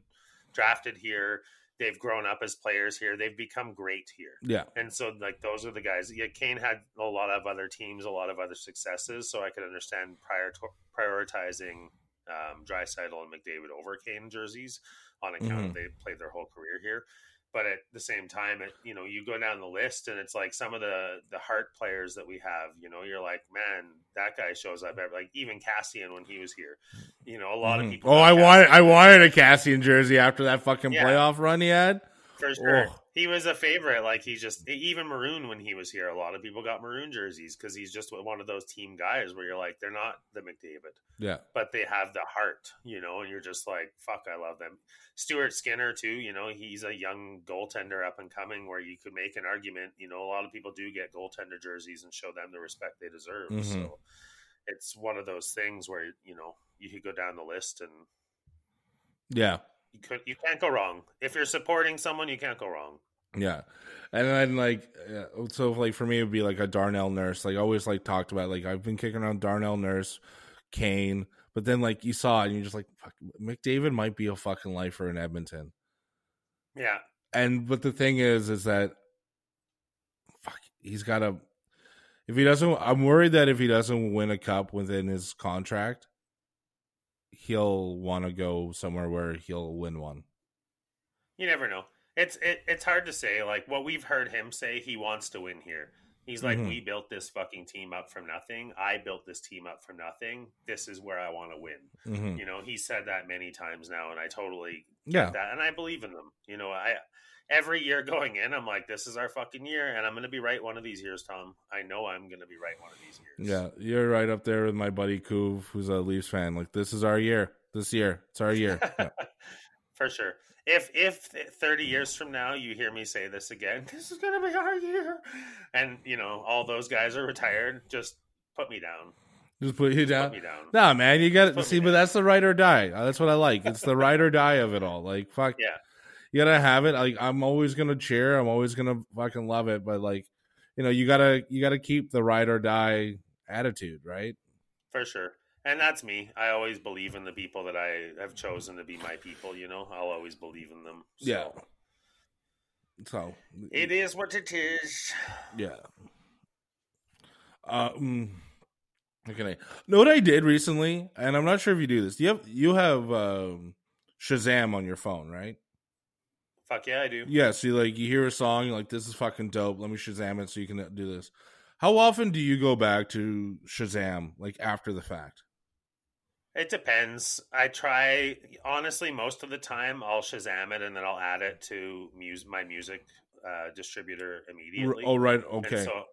drafted here. They've grown up as players here. They've become great here. Yeah. And so, like, those are the guys. Yeah, Kane had a lot of other teams, a lot of other successes. So I could understand prior to, prioritizing um, Draisaitl and McDavid over Kane jerseys on account of they played their whole career here. But at the same time, it, you know, you go down the list and it's like some of the the heart players that we have. You know, you're like, man, that guy shows up. Every, like even Kassian when he was here. You know, a lot Mhm. of people. Oh, I wanted I wanted a Kassian jersey after that fucking Yeah. playoff run he had. For sure. Oh. He was a favorite. Like he just even Maroon when he was here. A lot of people got Maroon jerseys because he's just one of those team guys where you're like, they're not the McDavid, Yeah. but they have the heart, you know. And you're just like, fuck, I love them. Stuart Skinner too. You know, he's a young goaltender up and coming where you could make an argument. You know, a lot of people do get goaltender jerseys and show them the respect they deserve. Mhm. So it's one of those things where you know you could go down the list and Yeah. You could you can't go wrong if you're supporting someone. You can't go wrong. Yeah. And then like uh, so like for me it would be like a Darnell Nurse. Like always like talked about like I've been kicking around Darnell Nurse, Kane, but then like you saw it and you're just like fuck, McDavid might be a fucking lifer in Edmonton. Yeah. And but the thing is is that fuck he's got a. if he doesn't I'm worried that if he doesn't win a cup within his contract he'll want to go somewhere where he'll win one. You never know. It's it, it's hard to say. Like what we've heard him say, he wants to win here. He's like, Mhm. we built this fucking team up from nothing. I built this team up from nothing. This is where I want to win. Mhm. You know, he said that many times now, and I totally Yeah. that, and I believe in them. You know, I every year going in, I'm like, this is our fucking year, and I'm going to be right one of these years, Tom. I know I'm going to be right one of these years. Yeah, you're right up there with my buddy Kuv, who's a Leafs fan. Like this is our year. This year, it's our year. Yeah. For sure. If if 30 years from now you hear me say this again, this is going to be our year, and you know all those guys are retired, just put me down. Just put you Put down. me down. Nah, man, you got Put to see, but down. that's the ride or die. That's what I like. It's the ride or die of it all. Like fuck, Yeah. You gotta have it. Like I'm always gonna cheer. I'm always gonna fucking love it. But like, you know, you gotta you gotta keep the ride or die attitude, right? For sure. And that's me. I always believe in the people that I have chosen to be my people. You know, I'll always believe in them. So Yeah. So It is what it is. Yeah. Um. Okay. Know what I did recently, and I'm not sure if you do this. You have you have um, Shazam on your phone, right? Fuck yeah, I do. Yeah, so you, like you hear a song, you're like this is fucking dope. Let me Shazam it so you can do this. How often do you go back to Shazam like after the fact? It depends. I try honestly most of the time I'll Shazam it and then I'll add it to mus- my music uh, distributor immediately. Oh right, And okay. so,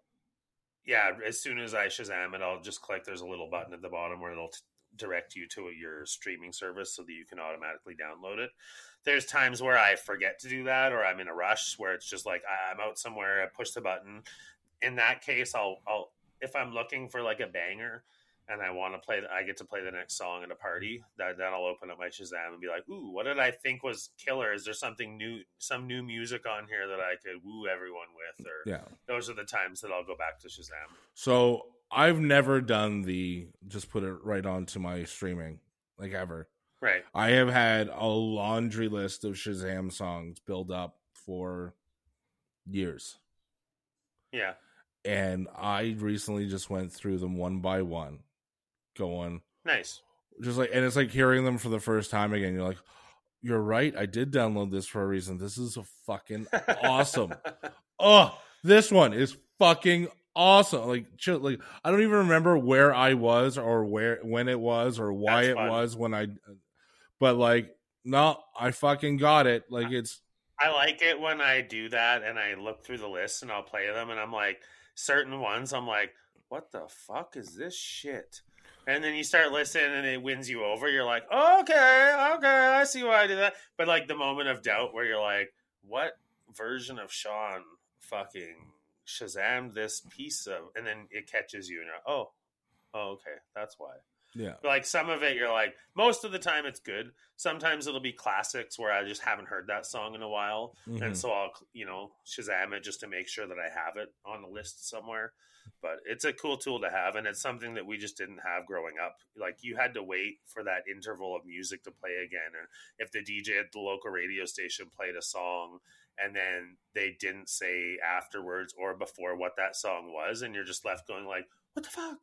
yeah, as soon as I Shazam it, I'll just click. There's a little button at the bottom where it'll t- direct you to your streaming service so that you can automatically download it. There's times where I forget to do that, or I'm in a rush where it's just like I'm out somewhere, I push the button. In that case, I'll, I'll if I'm looking for like a banger and I want to play, I get to play the next song at a party. That then I'll open up my Shazam and be like, "Ooh, what did I think was killer? Is there something new, some new music on here that I could woo everyone with?" Or yeah. those are the times that I'll go back to Shazam. So I've never done the just put it right onto my streaming like ever. Right. I have had a laundry list of Shazam songs build up for years. Yeah. And I recently just went through them one by one, going Nice. just like, and it's like hearing them for the first time again. You're like, you're right. I did download this for a reason. This is a fucking awesome. oh, this one is fucking awesome. Like, chill, like I don't even remember where I was or where when it was or why That's it fun. was when I, but like, no, I fucking got it. Like it's I like it when I do that and I look through the list and I'll play them and I'm like, certain ones, I'm like, what the fuck is this shit? And then you start listening and it wins you over. You're like, okay, okay, I see why I did that. But like the moment of doubt where you're like, what version of Shawn fucking Shazam this piece of, and then it catches you and you're like, oh, oh, okay, that's why. Yeah, like some of it you're like most of the time it's good. Sometimes it'll be classics where i just haven't heard that song in a while. Mhm. and so i'll you know shazam it just to make sure that i have it on the list somewhere. But it's a cool tool to have and it's something that we just didn't have growing up. Like you had to wait for that interval of music to play again and if the dj at the local radio station played a song and then they didn't say afterwards or before what that song was and you're just left going like what the fuck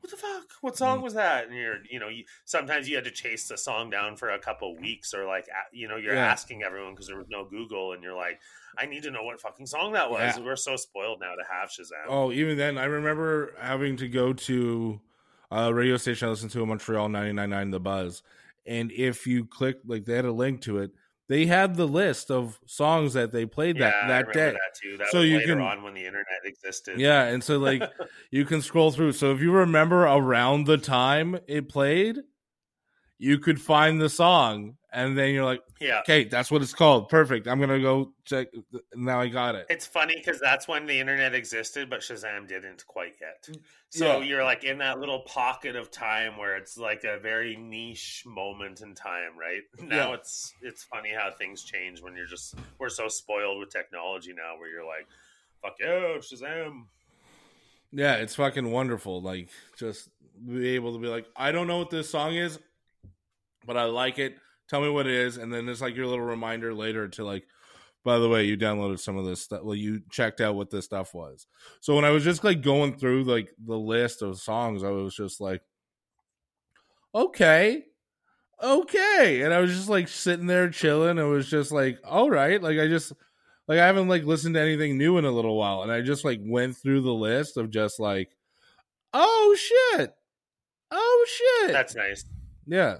what the fuck? What song Mm. was that? And you're, you know, you, sometimes you had to chase the song down for a couple weeks, or like, you know, you're Yeah. asking everyone because there was no Google, and you're like, I need to know what fucking song that was. Yeah. We're so spoiled now to have Shazam. Oh, even then, I remember having to go to a radio station I listened to in Montreal, 99.9 The Buzz. And if you click, like, they had a link to it, they had the list of songs that they played yeah, that, that day. that. That So you can- on when the internet existed. Yeah. And so, like, you can scroll through. So if you remember around the time it played, you could find the song. And then you're like, yeah. okay, that's what it's called. Perfect. I'm going to go check. Now I got it. It's funny because that's when the internet existed, but Shazam didn't quite yet. So Yeah. you're like in that little pocket of time where it's like a very niche moment in time, right? Now Yeah. it's it's funny how things change when you're just we're so spoiled with technology now where you're like, fuck yeah, Shazam. Yeah, it's fucking wonderful. Like just be able to be like, I don't know what this song is, but I like it. Tell me what it is, and then it's like your little reminder later to like, by the way, you downloaded some of this stuff. Well, you checked out what this stuff was. So when I was just like going through like the list of songs, I was just like, okay, okay, and I was just like sitting there chilling. It was just like, all right, like I just like I haven't like listened to anything new in a little while, and I just like went through the list of just like, oh shit, oh shit, That's nice. yeah.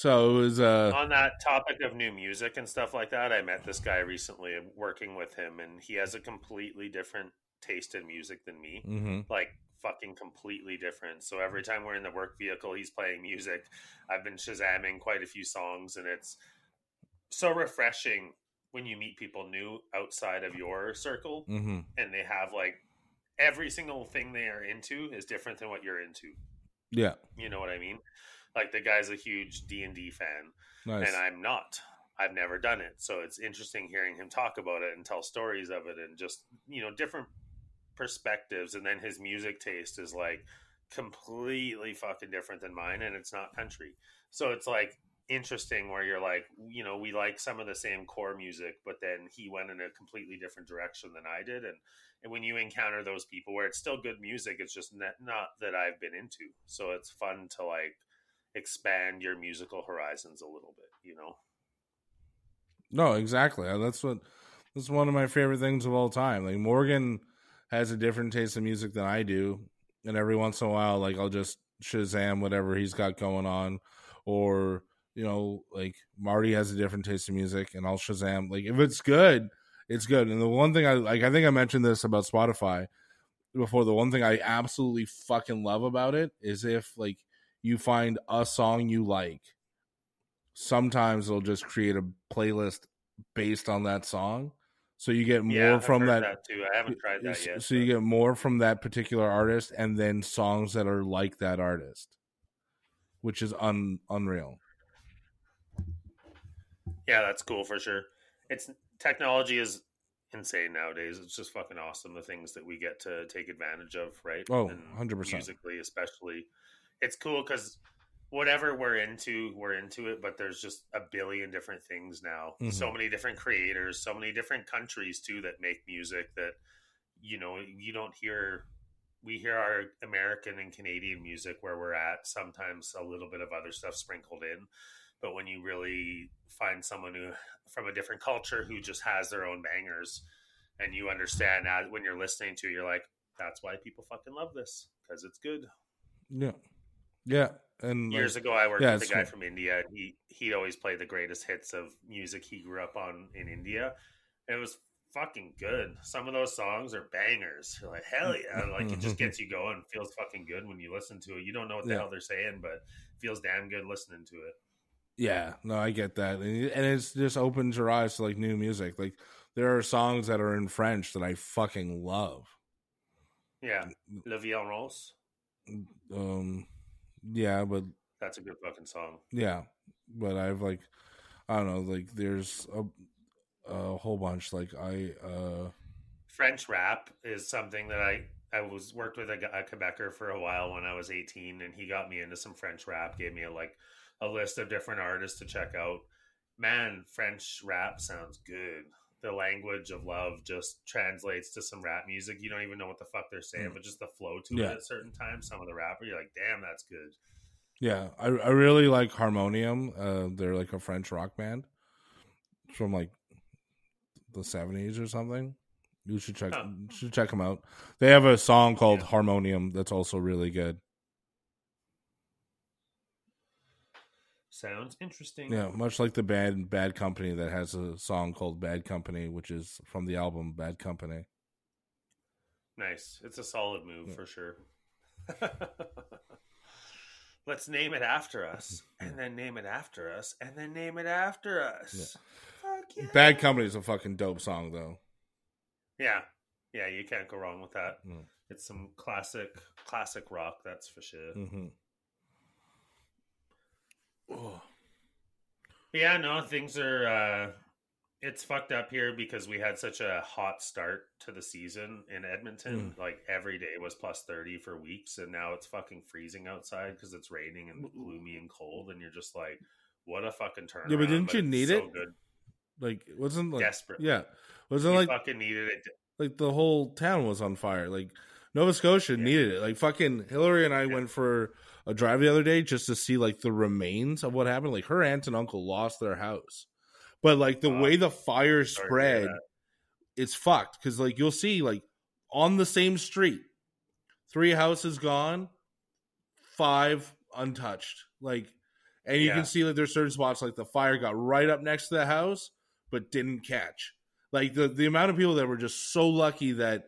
So it was uh On that topic of new music and stuff like that, I met this guy recently working with him and he has a completely different taste in music than me. mhm. like fucking completely different. So every time we're in the work vehicle, he's playing music. I've been shazamming quite a few songs, and it's so refreshing when you meet people new outside of your circle, Mhm. and they have like every single thing they are into is different than what you're into. yeah, You know what I mean? Like the guy's a huge D and D fan, nice. and I'm not. I've never done it, so it's interesting hearing him talk about it and tell stories of it, and just you know different perspectives. And then his music taste is like completely fucking different than mine, and it's not country. So it's like interesting where you're like, you know, we like some of the same core music, but then he went in a completely different direction than I did, and and when you encounter those people where it's still good music, it's just not, not that I've been into. So it's fun to like expand your musical horizons a little bit, you know. No, exactly. Uh, That's what that's one of my favorite things of all time. Like Morgan has a different taste in music than I do, and every once in a while, like I'll just Shazam whatever he's got going on, or you know, like Marty has a different taste in music, and I'll Shazam. Like if it's good, it's good. And the one thing I like, I think I mentioned this about Spotify before. The one thing I absolutely fucking love about it is if like you find a song you like sometimes they'll just create a playlist based on that song so you get more yeah, from heard that, too. I haven't tried that so- yet. so you get more from that particular artist and then songs that are like that artist which is un- unreal Yeah, that's cool for sure. It's technology is insane nowadays. It's just fucking awesome the things that we get to take advantage of, right? Oh, And 100%. Musically, especially, it's cool because whatever we're into, we're into it. But there's just a billion different things now. Mhm. So many different creators, so many different countries too that make music that you know you don't hear. We hear our American and Canadian music where we're at. Sometimes a little bit of other stuff sprinkled in but when you really find someone who from a different culture who just has their own bangers and you understand that when you're listening to it, you're like that's why people fucking love this because it's good yeah yeah and years like, ago i worked yeah, with a guy cool. from india and he he'd always played the greatest hits of music he grew up on in india and it was fucking good some of those songs are bangers you're like hell yeah like it just gets you going feels fucking good when you listen to it you don't know what the Yeah. hell they're saying but feels damn good listening to it Yeah, no, I get that, and and it's just opens your eyes to like new music. Like there are songs that are in French that I fucking love. yeah le Violon rose Um, yeah, but that's a good fucking song yeah, but I've like I don't know, like there's a a whole bunch. Like I uh French rap is something that I I was worked with a, a Quebecer for a while when I was 18, and he got me into some French rap. Gave me a, like a list of different artists to check out. Man, French rap sounds good. The language of love just translates to some rap music. You don't even know what the fuck they're saying, Mm. but just the flow to Yeah. it at certain times. Some of the rapper, you're like, damn, that's good. yeah, I I really like Harmonium. Uh, they're like a French rock band from like the seventies or something. You should check should check them out. They have a song called Yeah. Harmonium that's also really good. Sounds interesting. Yeah, much like the band Bad Company that has a song called Bad Company, which is from the album Bad Company. Nice. It's a solid move Yeah. for sure. Let's name it after us, and then name it after us, and then name it after us. Fuck yeah. Bad Company is a fucking dope song though. Yeah, yeah. You can't go wrong with that. Mm. It's some classic, classic rock. That's for sure. Yeah, no, things are. uh It's fucked up here because we had such a hot start to the season in Edmonton. Like every day was plus thirty for weeks, and now it's fucking freezing outside because it's raining and gloomy and cold, and you're just like, "What a fucking turn!" Yeah, but didn't you need so it? Good, Like it wasn't like desperate. yeah, wasn't we like fucking needed it. like the whole town was on fire. Like Nova Scotia Yeah. needed it. Like fucking Hillary and I Yeah. went for a drive the other day just to see like the remains of what happened. Like her aunt and uncle lost their house, but like the Wow. way the fire Sorry to hear spread, it's fucked. Because like you'll see like on the same street, three houses gone, five untouched. Like, and you Yeah. can see like there's certain spots like the fire got right up next to the house, but didn't catch. Like the the amount of people that were just so lucky that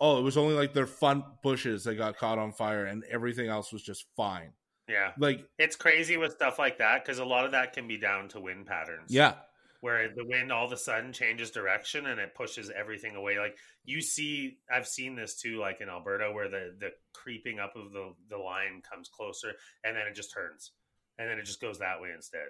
oh, it was only like their front bushes that got caught on fire, and everything else was just fine. Yeah, Like, it's crazy with stuff like that because a lot of that can be down to wind patterns. yeah, where the wind all of a sudden changes direction and it pushes everything away. Like you see, I've seen this too, like in Alberta, where the the creeping up of the the line comes closer and then it just turns, and then it just goes that way instead,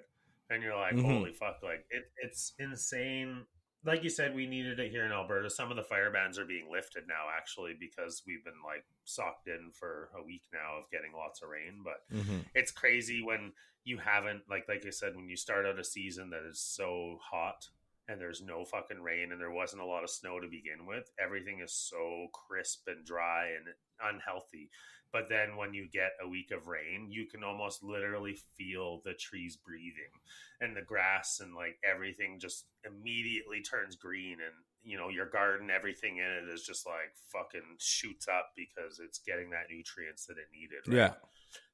and you're like, Mhm. holy fuck! Like it, it's insane. Like you said, we needed it here in Alberta. Some of the fire bans are being lifted now, actually, because we've been like socked in for a week now of getting lots of rain. But hmm it's crazy when you haven't like like I said when you start out a season that is so hot and there's no fucking rain and there wasn't a lot of snow to begin with, everything is so crisp and dry and unhealthy. But then when you get a week of rain, you can almost literally feel the trees breathing and the grass and like everything just immediately turns green and you know your garden everything in it is just like fucking shoots up because it's getting that nutrients that it needed right? Yeah.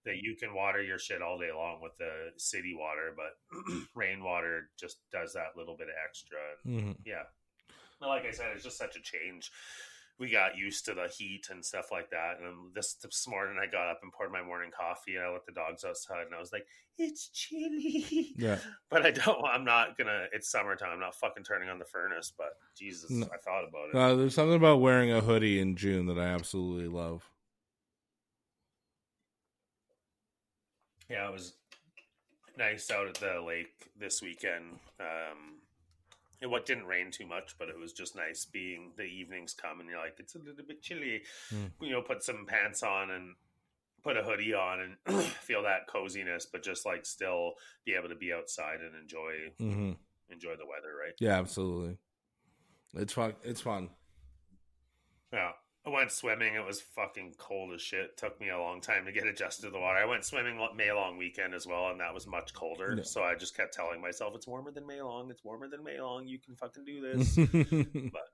that you can water your shit all day long with the city water but rainwater just does that little bit of extra and hmm yeah Well, like i said it's just such a change we got used to the heat and stuff like that and this this morning i got up and poured my morning coffee and i let the dogs outside and i was like it's chilly Yeah. but I don't. I'm not gonna. It's summertime. I'm not fucking turning on the furnace. But Jesus, No. I thought about it. Uh, there's something about wearing a hoodie in June that I absolutely love. yeah, it was nice out at the lake this weekend. Um, it what didn't rain too much, but it was just nice being the evenings come and you're like it's a little bit chilly. Hmm. You know, put some pants on and put a hoodie on and feel that coziness, but just like still be able to be outside and enjoy hmm enjoy the weather, right? Yeah, absolutely. It's fun. It's fun. Yeah. I went swimming. It was fucking cold as shit. Took me a long time to get adjusted to the water. I went swimming May Long weekend as well, and that was much colder. Yeah. So I just kept telling myself, it's warmer than May Long. It's warmer than May Long. You can fucking do this. But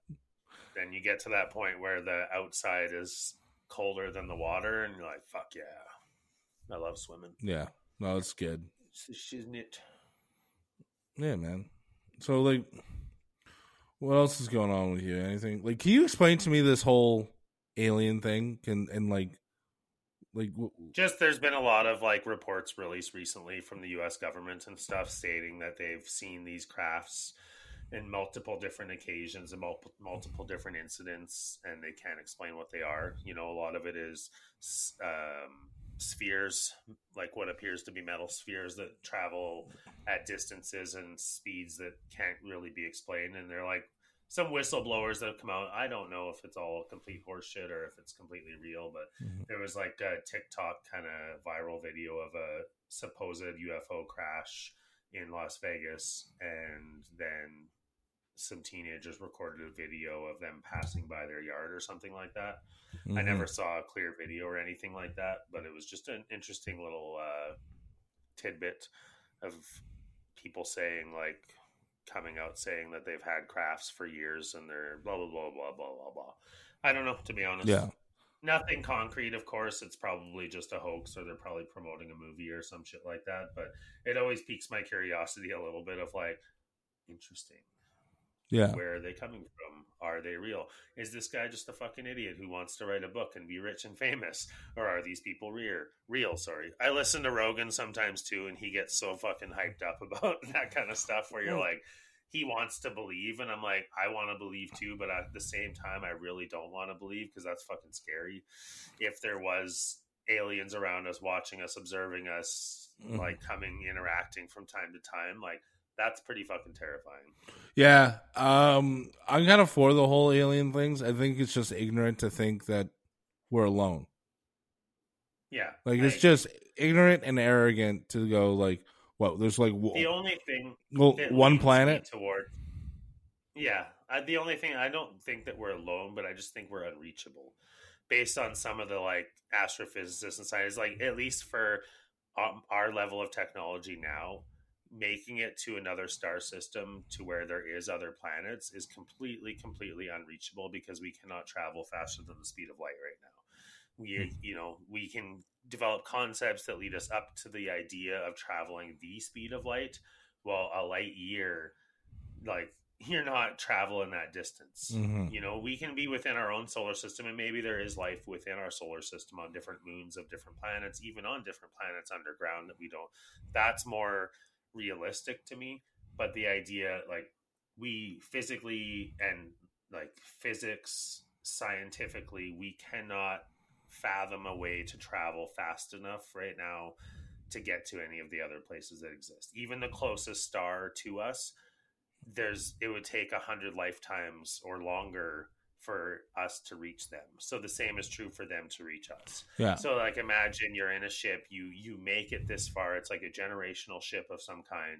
then you get to that point where the outside is colder than the water, and you're like, fuck yeah. I love swimming. yeah. No, it's good. Isn't it? Yeah, man. So like what else is going on with you? Anything? Like can you explain to me this whole alien thing and and like like just there's been a lot of like reports released recently from the US government and stuff stating that they've seen these crafts in multiple different occasions and multiple multiple different incidents and they can't explain what they are. You know a lot of it is um, spheres like what appears to be metal spheres that travel at distances and speeds that can't really be explained and they're like some whistleblowers that have come out i don't know if it's all complete horseshit or if it's completely real but Mhm. there was like a TikTok kind of viral video of a supposed UFO crash in Las Vegas, and then some teenagers recorded a video of them passing by their yard or something like that. I Mhm. never saw a clear video or anything like that, but it was just an interesting little uh, tidbit of people saying like coming out saying that they've had crafts for years and they're blah blah blah blah blah blah blah. I don't know to be honest. Yeah. Nothing concrete, of course. It's probably just a hoax, or they're probably promoting a movie or some shit like that. But it always piques my curiosity a little bit of like, interesting. Yeah. Where are they coming from? Are they real? Is this guy just a fucking idiot who wants to write a book and be rich and famous? Or are these people real? Real, sorry. I listen to Rogan sometimes too, and he gets so fucking hyped up about that kind of stuff where you're like, he wants to believe, and I'm like, I want to believe too, but at the same time, I really don't want to believe because that's fucking scary. If there was aliens around us, watching us, observing us, Mhm. like coming, interacting from time to time, like that's pretty fucking terrifying. Yeah. Um I'm kind of for the whole alien things. I think it's just ignorant to think that we're alone. Yeah, Like I it's just ignorant and arrogant to go like what there's like w- the only thing well, one planet. toward yeah I, the only thing i don't think that we're alone but i just think we're unreachable based on some of the like astrophysicists and scientists like at least for um, our level of technology now making it to another star system to where there is other planets is completely completely unreachable because we cannot travel faster than the speed of light right now. We you know we can develop concepts that lead us up to the idea of traveling the speed of light well a light year like you're not traveling that distance. Mhm. you know we can be within our own solar system and maybe there is life within our solar system on different moons of different planets even on different planets underground that we don't. That's more realistic to me but the idea like we physically and like physics scientifically we cannot fathom a way to travel fast enough right now to get to any of the other places that exist. Even the closest star to us there's it would take a hundred lifetimes or longer for us to reach them so the same is true for them to reach us Yeah. so like imagine you're in a ship, you you make it this far, it's like a generational ship of some kind.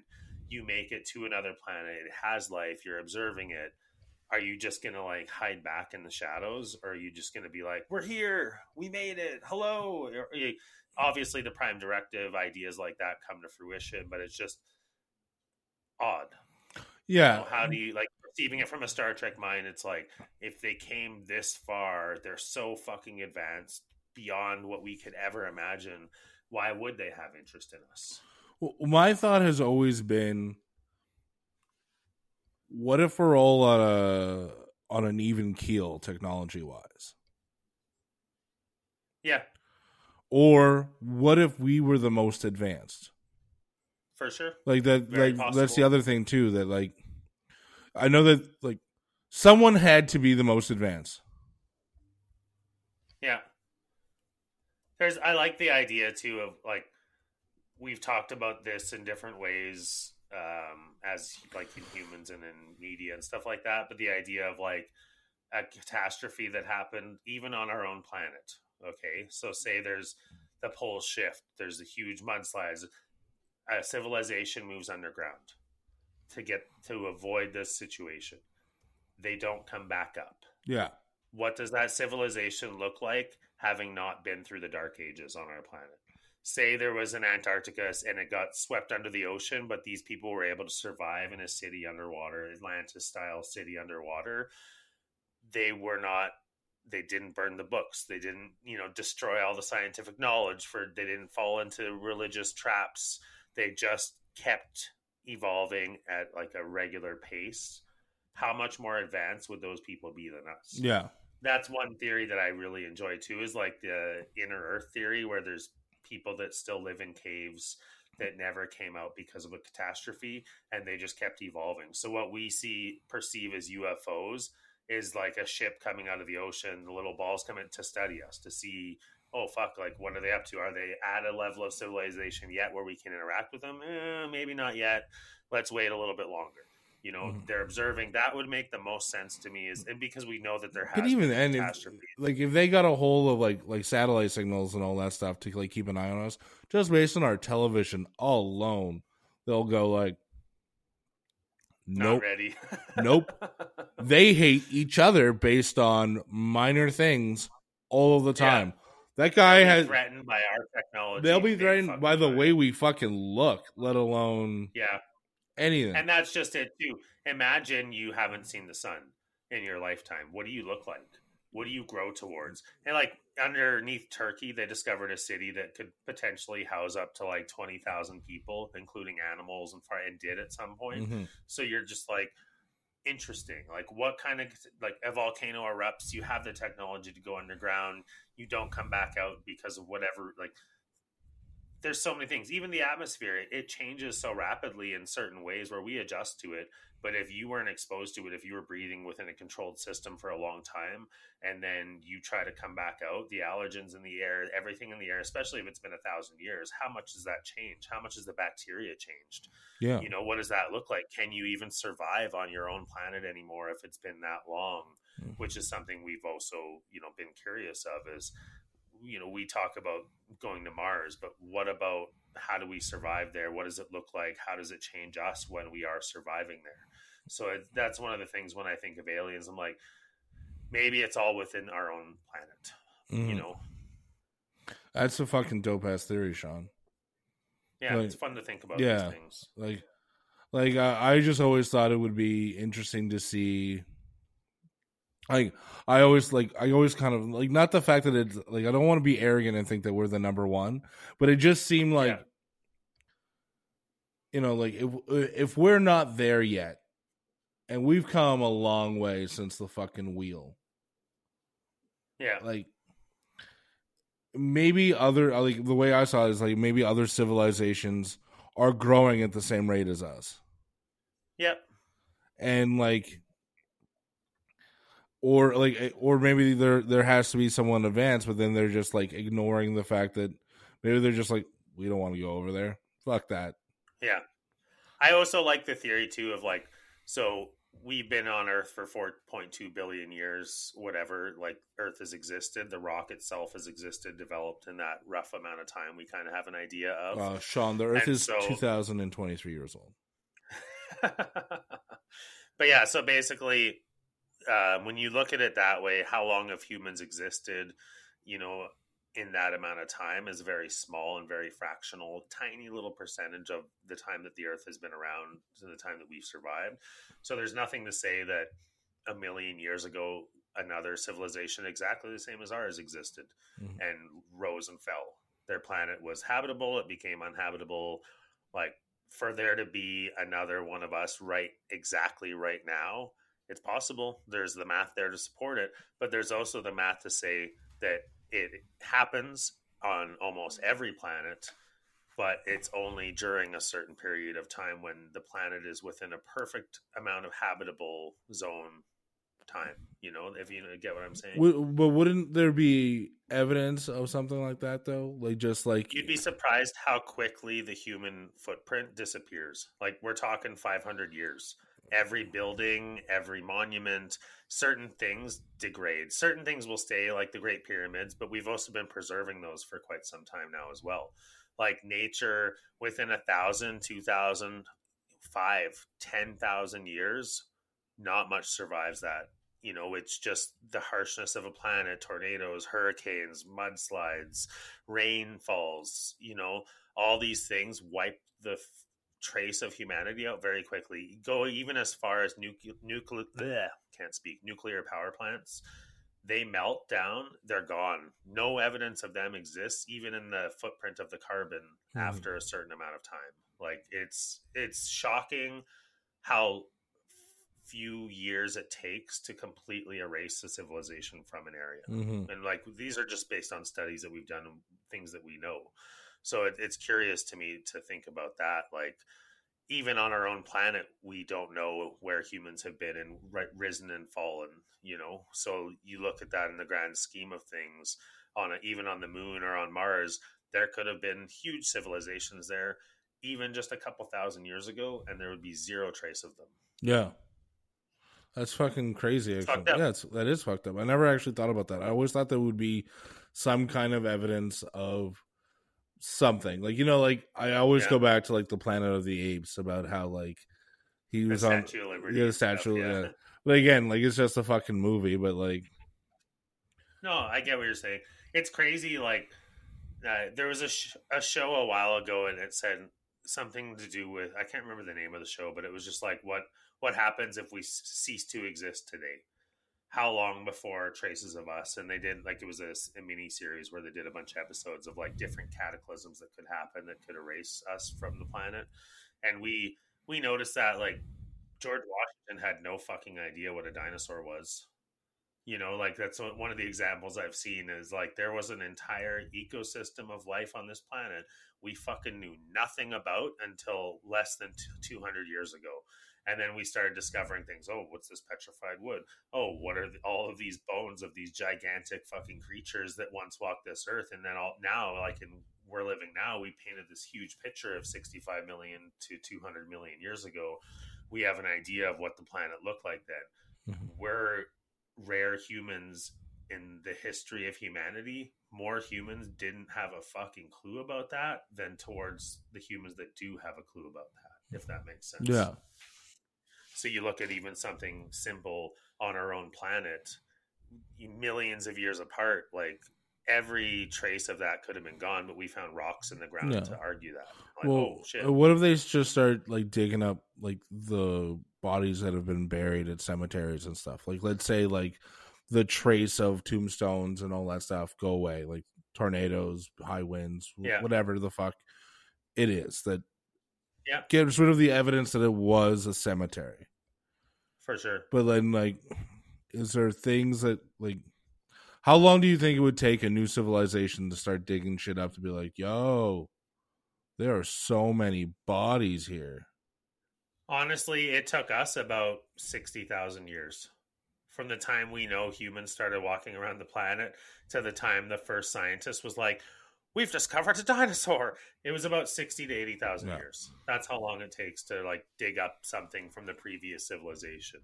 you make it to another planet, it has life, you're observing it. Are you just gonna like hide back in the shadows, or are you just gonna be like, "We're here, we made it, hello"? You- eh, Obviously, the Prime Directive ideas like that come to fruition, but it's just odd. Yeah, how do you like perceiving it from a Star Trek mind? It's like if they came this far, they're so fucking advanced beyond what we could ever imagine. Why would they have interest in us? Well, my thought has always been what if we're all on a on an even keel technology wise Yeah, or what if we were the most advanced for sure. like that Very like that's the other thing too that like i know that like someone had to be the most advanced Yeah. There's I like the idea too of like we've talked about this in different ways um as like in humans and in media and stuff like that, but the idea of like a catastrophe that happened even on our own planet. Okay? So say there's the pole shift, there's a huge mudslides, a civilization moves underground to get to avoid this situation. They don't come back up. Yeah. What does that civilization look like having not been through the dark ages on our planet? Say there was an antarctica and it got swept under the ocean but these people were able to survive in a city underwater atlantis style city underwater. They were not they didn't burn the books. They didn't you know destroy all the scientific knowledge for they didn't fall into religious traps. They just kept evolving at like a regular pace how much more advanced would those people be than us yeah that's one theory that I really enjoy too is like the inner earth theory where there's people that still live in caves that never came out because of a catastrophe and they just kept evolving. So what we see perceive as UFOs is like a ship coming out of the ocean, the little balls coming to study us to see oh fuck like what are they up to? Are they at a level of civilization yet where we can interact with them? Eh, maybe not yet. Let's wait a little bit longer. You know, Mhm. they're observing. That would make the most sense to me, is and because we know that there has but even then if, like if they got a hold of like like satellite signals and all that stuff to like keep an eye on us just based on our television alone they'll go like Not nope ready. Nope. they hate each other based on minor things all of the time. That guy be has. threatened by our technology. They'll be threatened by the way we fucking look, let alone Yeah, anything. and that's just it too. Imagine you haven't seen the sun in your lifetime. What do you look like? What do you grow towards? And like underneath Turkey, they discovered a city that could potentially house up to like twenty thousand people, including animals, and and did at some point. Mhm. So you're just like interesting. Like what kind of like a volcano erupts, you have the technology to go underground. You don't come back out because of whatever like there's so many things. Even the atmosphere, it, it changes so rapidly in certain ways where we adjust to it. But if you weren't exposed to it, if you were breathing within a controlled system for a long time, and then you try to come back out, the allergens in the air, everything in the air, especially if it's been a thousand years, how much does that change? How much has the bacteria changed? Yeah. you know what does that look like can you even survive on your own planet anymore if it's been that long Mm. which is something we've also you know been curious of is you know we talk about going to mars but what about how do we survive there what does it look like how does it change us when we are surviving there so it, that's one of the things when i think of aliens i'm like maybe it's all within our own planet you Mhm. know That's a fucking dope ass theory, Shawn. yeah Like, it's fun to think about yeah. these things Like, like I, I just always thought it would be interesting to see. Like, I always like, I always kind of like not the fact that it's like I don't want to be arrogant and think that we're the number one, but it just seemed like, Yeah. you know, like if if we're not there yet, and we've come a long way since the fucking wheel, yeah like maybe other like the way I saw it is like maybe other civilizations are growing at the same rate as us. yep and like or like or maybe there there has to be someone advanced but then they're just like ignoring the fact that maybe they're just like we don't want to go over there fuck that Yeah. I also like the theory too of like, so we've been on Earth for 4.2 billion years, whatever, like Earth has existed. The rock itself has existed, developed in that rough amount of time. We kind of have an idea of. uh shawn the earth And is so- 2023 years old but yeah, so basically, uh, when you look at it that way, how long have humans existed? You know, in that amount of time is very small and very fractional, tiny little percentage of the time that the Earth has been around to the time that we've survived. So there's nothing to say that a million years ago another civilization exactly the same as ours existed Mhm. and rose and fell. Their planet was habitable, it became uninhabitable. Like for there to be another one of us right exactly right now, it's possible. There's the math there to support it, but there's also the math to say that it happens on almost every planet, but it's only during a certain period of time when the planet is within a perfect amount of habitable zone time. You know, if you get what I'm saying. But wouldn't there be evidence of something like that though? Like just like You'd be surprised how quickly the human footprint disappears. Like we're talking 500 years. Every building, every monument, certain things degrade. Certain things will stay, like the Great Pyramids, but we've also been preserving those for quite some time now as well. Like nature, within a thousand, two thousand, five, ten thousand years, not much survives that. You know, it's just the harshness of a planet, tornadoes, hurricanes, mudslides, rainfalls, you know, all these things wipe the trace of humanity out very quickly. Go even as far as nuclear, nuclear can't speak, nuclear power plants. They melt down, they're gone. No evidence of them exists, even in the footprint of the carbon Mhm. after a certain amount of time. Like it's it's shocking how few years it takes to completely erase a civilization from an area Mhm. and like these are just based on studies that we've done and things that we know so it, it's curious to me to think about that like even on our own planet we don't know where humans have been and ri- risen and fallen you know so you look at that in the grand scheme of things on a, even on the moon or on mars there could have been huge civilizations there even just a couple thousand years ago and there would be zero trace of them Yeah. That's fucking crazy. Actually, fucked up. yeah, it's, that is fucked up. I never actually thought about that. I always thought there would be some kind of evidence of something. Like you know, like I always Yeah. go back to like the Planet of the Apes about how like he the was on statue of liberty yeah, the and stuff, statue. Yeah. But again, like it's just a fucking movie. But like, No, I get what you're saying. It's crazy. Like uh, there was a sh- a show a while ago, and it said something to do with I can't remember the name of the show, but it was just like what what happens if we s- cease to exist today? How long before traces of us? And they did like it was a mini series where they did a bunch of episodes of like different cataclysms that could happen that could erase us from the planet, and we we noticed that like George Washington had no fucking idea what a dinosaur was you know like that's one of the examples i've seen is like there was an entire ecosystem of life on this planet we fucking knew nothing about until less than 200 years ago and then we started discovering things oh what's this petrified wood? Oh what are the, all of these bones of these gigantic fucking creatures that once walked this earth? And then all now like in we're living now we painted this huge picture of 65 million to 200 million years ago. We have an idea of what the planet looked like then. Mhm. we're rare humans in the history of humanity, more humans didn't have a fucking clue about that than towards the humans that do have a clue about that, if that makes sense. yeah, So you look at even something simple on our own planet, millions of years apart, like every trace of that could have been gone, but we found rocks in the ground to argue that. Like, well, oh shit. what if they just start like digging up like the bodies that have been buried at cemeteries and stuff? Like, let's say like the trace of tombstones and all that stuff go away, like tornadoes, high winds, Yeah. whatever the fuck it is that Yeah. gets rid of the evidence that it was a cemetery. For sure. But then, like, is there things that like? How long do you think it would take a new civilization to start digging shit up to be like, yo, there are so many bodies here? Honestly, it took us about 60,000 years from the time we know humans started walking around the planet to the time the first scientist was like, We've discovered a dinosaur. It was about 60 to 80,000 Yeah. years. That's how long it takes to like dig up something from the previous civilization.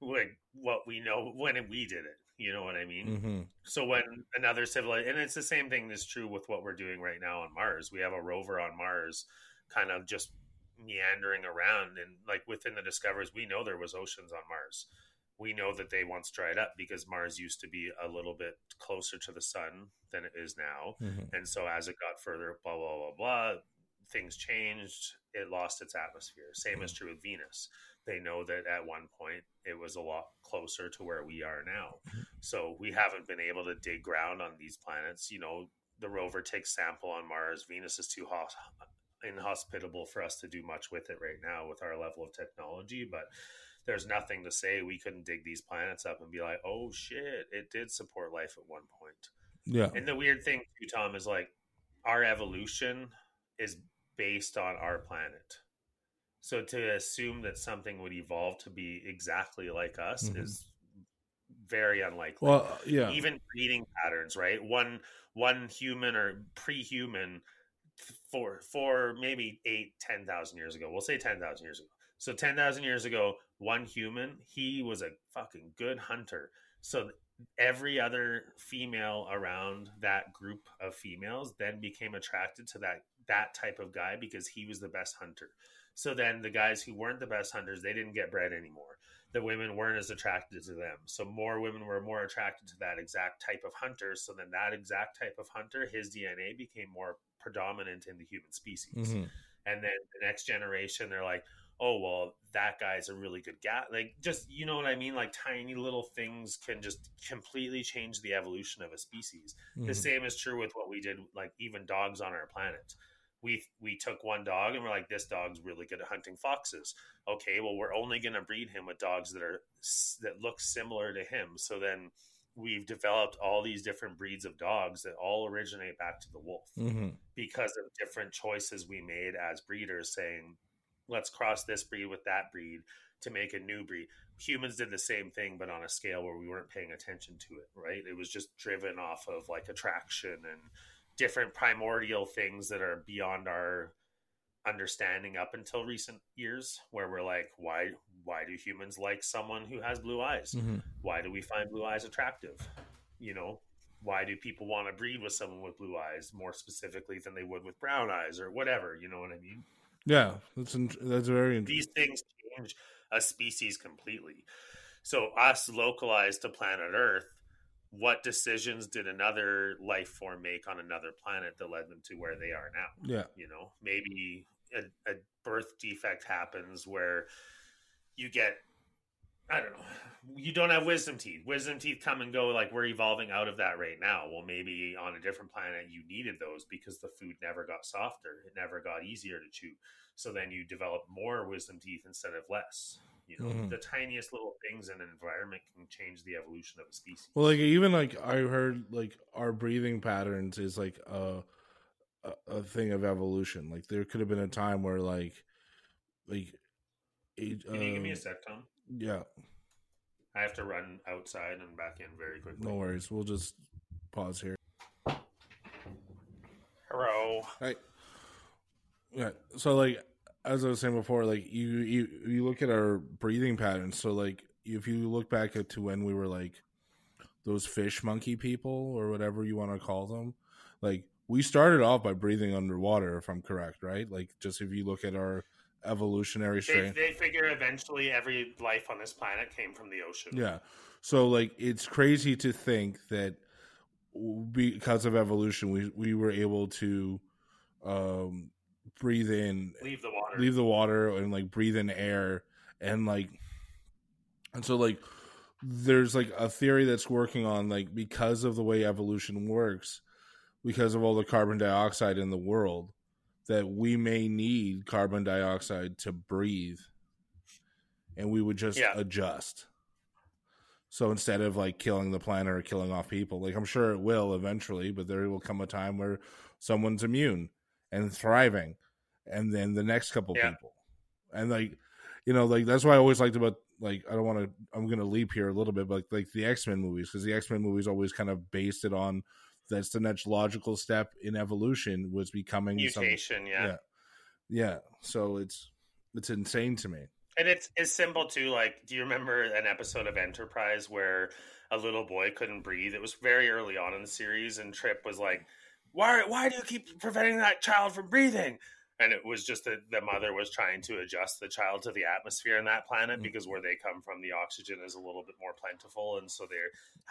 Like what we know when we did it. You know what I mean? Mm-hmm. So when another civilization, and it's the same thing is true with what we're doing right now on Mars. We have a rover on Mars, kind of just meandering around and like within the discoveries we know there was oceans on mars we know that they once dried up because mars used to be a little bit closer to the sun than it is now. Mhm. and so as it got further blah blah blah blah things changed. It lost its atmosphere. Same is true with venus. They know that at one point it was a lot closer to where we are now. So we haven't been able to dig ground on these planets. You know the rover takes sample on mars. Venus is too hot inhospitable for us to do much with it right now with our level of technology but there's nothing to say we couldn't dig these planets up and be like oh shit it did support life at one point Yeah. and the weird thing too tom is like our evolution is based on our planet so to assume that something would evolve to be exactly like us Mhm. is very unlikely Well, yeah. even breeding patterns right one one human or pre-human for for maybe eight ten thousand years ago we'll say ten thousand years ago so ten thousand years ago one human he was a fucking good hunter so every other female around that group of females then became attracted to that that type of guy because he was the best hunter so then the guys who weren't the best hunters they didn't get bred anymore the women weren't as attracted to them. So more women were more attracted to that exact type of hunter. So then that exact type of hunter, his DNA became more predominant in the human species. Mhm. And then the next generation, they're like, oh well, that guy's a really good guy. Like just you know what I mean? Like tiny little things can just completely change the evolution of a species. The Mhm. same is true with what we did, like even dogs on our planet. We we took one dog and we're like, this dog's really good at hunting foxes. Okay, well we're only going to breed him with dogs that are that look similar to him. So then we've developed all these different breeds of dogs that all originate back to the wolf Mhm. because of different choices we made as breeders, saying, let's cross this breed with that breed to make a new breed. Humans did the same thing, but on a scale where we weren't paying attention to it, right? It was just driven off of like attraction and different primordial things that are beyond our understanding up until recent years where we're like why why do humans like someone who has blue eyes Mhm. why do we find blue eyes attractive you know why do people want to breed with someone with blue eyes more specifically than they would with brown eyes or whatever you know what i mean Yeah. That's in, that's very interesting. these things change a species completely so us localized to planet earth what decisions did another life form make on another planet that led them to where they are now Yeah. you know maybe a, a birth defect happens where you get i don't know. You don't have wisdom teeth. Wisdom teeth come and go like we're evolving out of that right now. Well maybe on a different planet you needed those because the food never got softer. It never got easier to chew. So then you develop more wisdom teeth instead of less. You know Mhm. the tiniest little things in an environment can change the evolution of a species. Well, like even like I heard like our breathing patterns is like a a, thing of evolution. Like there could have been a time where like like can you give me a um, sec tom yeah, i have to run outside and back in very quickly no worries. We'll just pause here. hello Right. Yeah. So like as I was saying before, like you you you look at our breathing patterns. So like if you look back at to when we were like those fish monkey people or whatever you want to call them, like we started off by breathing underwater, if I'm correct, right? Like just if you look at our evolutionary They, they figure eventually every life on this planet came from the ocean. Yeah. So like it's crazy to think that because of evolution we we were able to um breathe in Leave the water. leave the water and like breathe in air and like and so like there's like a theory that's working on like because of the way evolution works because of all the carbon dioxide in the world that we may need carbon dioxide to breathe and we would just Yeah. adjust so instead of like killing the planet or killing off people like i'm sure it will eventually but there will come a time where someone's immune and thriving and then the next couple Yeah. people and like you know like that's why i always liked about like i don't want to i'm gonna leap here a little bit but like the x-men movies because the x-men movies always kind of based it on that's the next logical step in evolution was becoming Mutation, yeah. yeah yeah so it's it's insane to me And it's it's simple too. Like, do you remember an episode of Enterprise where a little boy couldn't breathe? It was very early on in the series, and Trip was like, "Why why do you keep preventing that child from breathing?" And it was just that the mother was trying to adjust the child to the atmosphere in that planet Mm. because where they come from the oxygen is a little bit more plentiful and so they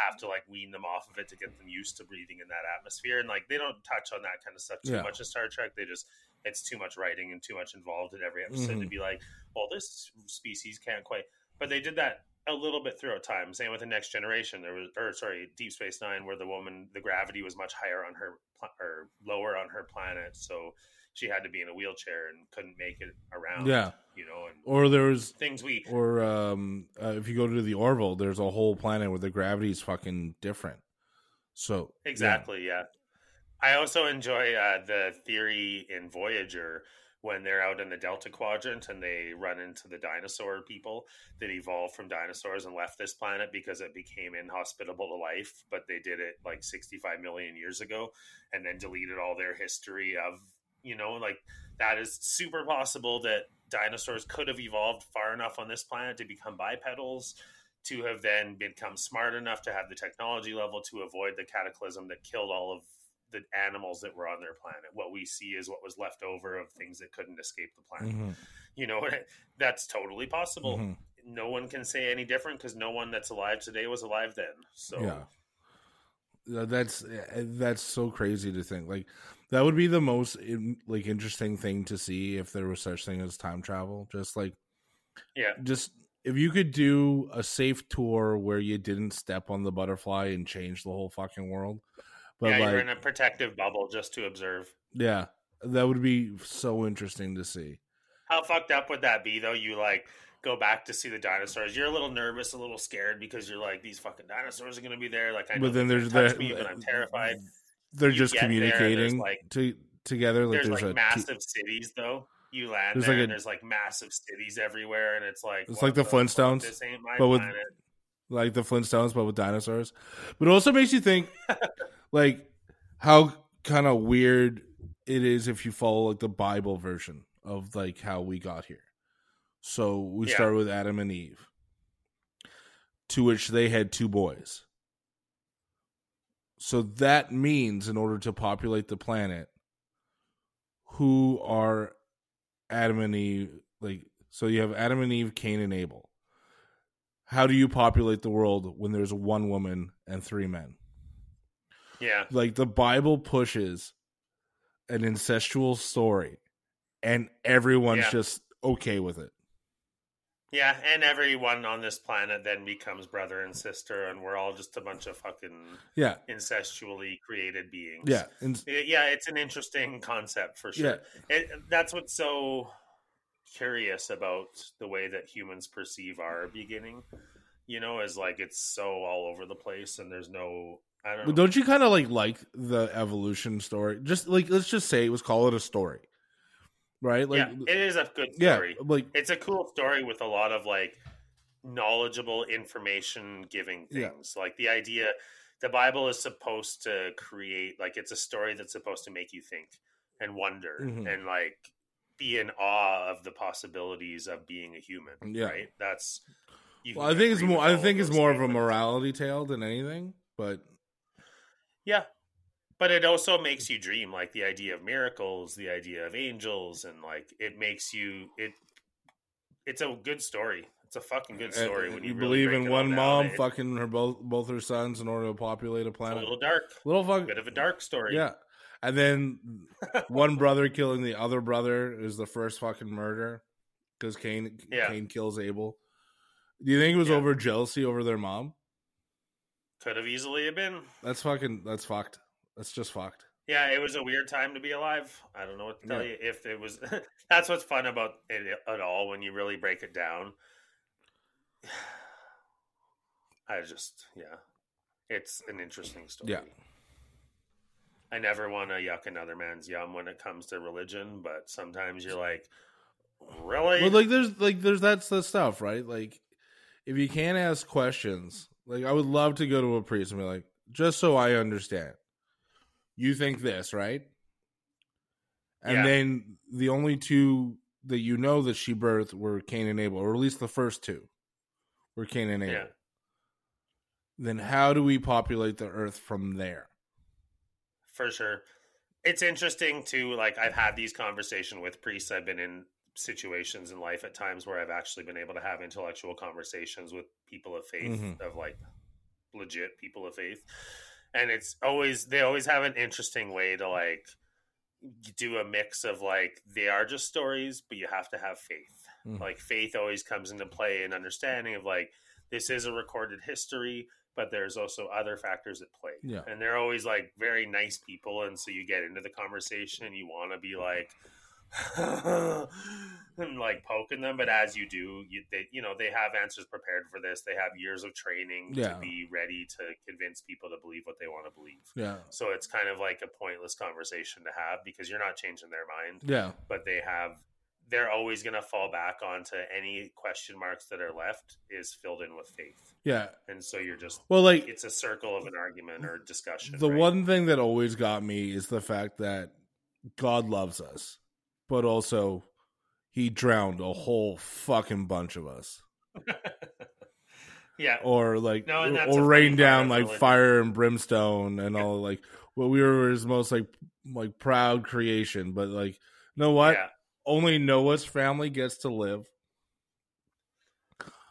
have to like wean them off of it to get them used to breathing in that atmosphere and like they don't touch on that kind of stuff too Yeah. much in star trek they just it's too much writing and too much involved in every episode to Mhm. be like well this species can't quite but they did that a little bit throughout time same with the next generation there was or sorry deep space nine where the woman the gravity was much higher on her or lower on her planet so she had to be in a wheelchair and couldn't make it around. Yeah. you know, and Or there's things we or um uh, if you go to the Orville, there's a whole planet where the gravity is fucking different. So yeah. exactly, yeah. I also enjoy uh, the theory in Voyager when they're out in the Delta Quadrant and they run into the dinosaur people that evolved from dinosaurs and left this planet because it became inhospitable to life, but they did it like 65 million years ago and then deleted all their history of, you know, like that is super possible that dinosaurs could have evolved far enough on this planet to become bipedals to have then become smart enough to have the technology level to avoid the cataclysm that killed all of the animals that were on their planet. What we see is what was left over of things that couldn't escape the planet. Mhm, You know, that's totally possible. mhm. No one can say any different because no one that's alive today was alive then. So Yeah. That's uh, that's so crazy to think. Like that would be the most in, like interesting thing to see if there was such thing as time travel. Just like yeah, just if you could do a safe tour where you didn't step on the butterfly and change the whole fucking world. But yeah, like you're in a protective bubble just to observe. yeah, that would be so interesting to see. How fucked up would that be though? You like go back to see the dinosaurs. You're a little nervous, a little scared because you're like, these fucking dinosaurs are going to be there. Like I know But then there's gonna me, but I'm terrified. They're just communicating like- to together. Like there's, there's, like a massive cities though. You land There's there like and a- there's like massive cities everywhere, and it's like It's like the fuck? Flintstones, This ain't my but with- planet. like the Flintstones, but with dinosaurs. But it also makes you think, like, how kind of weird it is if you follow like the Bible version of like how we got here. So we Yeah. start with Adam and Eve, to which they had two boys. So that means, in order to populate the planet, who are Adam and Eve? Like, so you have Adam and Eve, Cain and Abel how do you populate the world when there's one woman and three men? Yeah, Like the Bible pushes an incestual story and everyone's Yeah. just okay with it. Yeah, and everyone on this planet then becomes brother and sister, and we're all just a bunch of fucking Yeah. incestually created beings. Yeah. And yeah, it's an interesting concept for sure. It, that's what's so curious about the way that humans perceive our beginning. You know, is like it's so all over the place, and there's no. I don't but know. don't you kind of like like the evolution story? Just like let's just say let's call it a story. Right? Like yeah, it is a good yeah, story. like It's a cool story with a lot of like knowledgeable information giving Yeah. things. Like the idea, the Bible is supposed to create like it's a story that's supposed to make you think and wonder Mhm. and like be in awe of the possibilities of being a human. Yeah. Right. That's. well, I think it's more I think it's more of a morality tale than anything, but Yeah. But it also makes you dream, like the idea of miracles, the idea of angels, and like it makes you it. It's a good story. It's a fucking good story. uh, when you, you, really believe in one mom fucking her both both her sons in order to populate a It's a planet. little dark, little fuck bit of a dark story. Yeah. And then one brother killing the other brother is the first fucking murder because Cain Yeah. Cain kills Abel. Do you think it was Yeah. over jealousy over their mom? Could have easily have been. That's fucking that's fucked. That's just fucked. Yeah, it was a weird time to be alive. I don't know what to tell Yeah. you. If it was, that's what's fun about it at all when you really break it down. I just, yeah, it's an interesting story. Yeah. I never want to yuck another man's yum when it comes to religion, but sometimes you're like, really? Well, like there's like there's that's the stuff, right? Like if you can't ask questions, like I would love to go to a priest and be like, just so I understand, you think this, right? And Yeah. then the only two that you know that she birthed were Cain and Abel, or at least the first two were Cain and Abel. yeah. Then how do we populate the earth from there? for sure. it's interesting to like I've had these conversations with priests. I've been in situations in life at times where I've actually been able to have intellectual conversations with people of faith, Mhm. of like legit people of faith. And it's always they always have an interesting way to like do a mix of like they are just stories, but you have to have faith. Mhm. Like faith always comes into play and understanding of like this is a recorded history, but there's also other factors at play. Yeah. And they're always like very nice people. And so you get into the conversation you want to be like, and like poking them. But as you do, you, they, you know, they have answers prepared for this. They have years of training Yeah. to be ready to convince people to believe what they want to believe. Yeah. So it's kind of like a pointless conversation to have because you're not changing their mind, Yeah. but they have. They're always going to fall back onto any question marks that are left is filled in with faith, Yeah. and so you're just Well, like it's a circle of an argument or discussion. the right? one thing that always got me is the fact that God loves us, but also he drowned a whole fucking bunch of us, yeah, or like, No, and that's a or funny rain down like religion. fire and brimstone and all like. Well, we were his most like like proud creation, but like, you know what? yeah, Only Noah's family gets to live.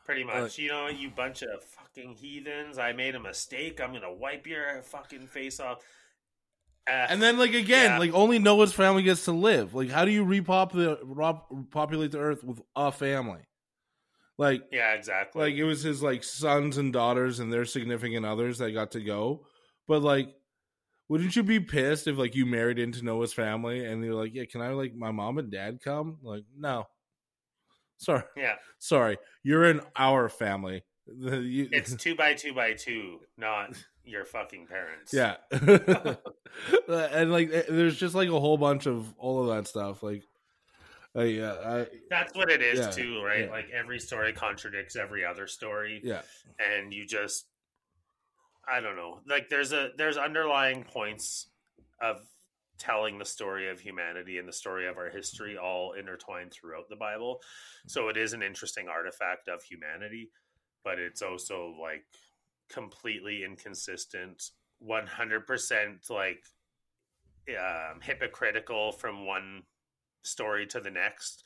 pretty much. Uh, you know, you bunch of fucking heathens. I made a mistake. I'm gonna wipe your fucking face off. And then, like again, Yeah. like only Noah's family gets to live. Like, how do you repop repopulate repopulate the earth with a family? Like, yeah, exactly. like it was his like sons and daughters and their significant others that got to go. But like, wouldn't you be pissed if like you married into Noah's family and you're like, yeah, can I like my mom and dad come? Like, no, sorry, yeah, sorry, you're in our family. It's two by two by two, not your fucking parents. Yeah. and like eh, there's just like a whole bunch of all of that stuff. Like uh, yeah, I That's what it is Yeah, too, right? yeah. Like every story contradicts every other story. yeah. and you just i don't know like there's a there's underlying points of telling the story of humanity and the story of our history all intertwined throughout the bible so it is an interesting artifact of humanity but it's also like completely inconsistent 100% like um, hypocritical from one story to the next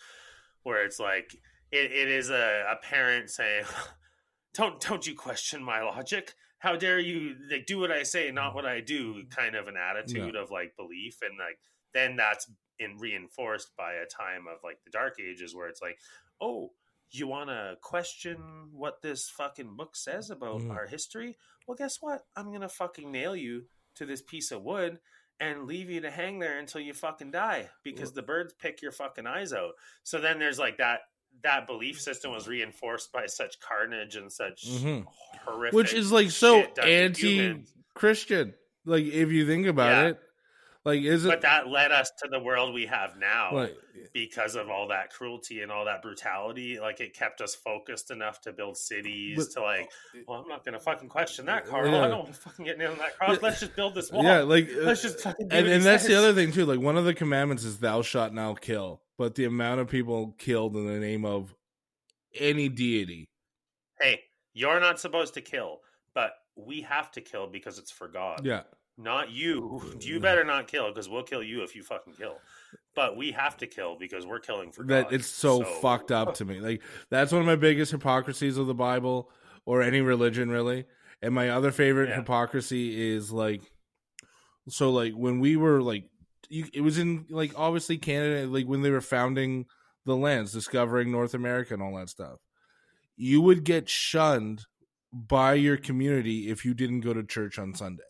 where it's like it, it is a, a parent saying don't don't you question my logic? How dare you like do what i say not what i do kind of an attitude of like belief and like then that's in reinforced by a time of like the dark ages where it's like oh you want to question what this fucking book says about Mhm. our history well guess what i'm gonna fucking nail you to this piece of wood and leave you to hang there until you fucking die because the birds pick your fucking eyes out so then there's like that that belief system was reinforced by such carnage and such Mhm. horrific Which is like so shit done to humans. anti-Christian. Like if you think about Yeah. it, like is it but that led us to the world we have now like because of all that cruelty and all that brutality. Like it kept us focused enough to build cities But- to like well i'm not gonna fucking question that carl Yeah. i don't want to fucking get nailed on that cross. Let's just build this wall. Yeah, like let's uh, just fucking do and, and that's the other thing too. Like one of the commandments is "Thou shalt not kill," but the amount of people killed in the name of any deity, hey you're not supposed to kill but we have to kill because it's for god. Yeah, not you you uh, better not kill because we'll kill you if you fucking kill but we have to kill because we're killing for that God. it's so, fucked up to me. Like that's one of my biggest hypocrisies of the Bible or any religion really. And my other favorite Yeah. hypocrisy is like so like when we were like you, it was in like obviously Canada like when they were founding the lands, discovering North America and all that stuff. You would get shunned by your community if you didn't go to church on Sunday.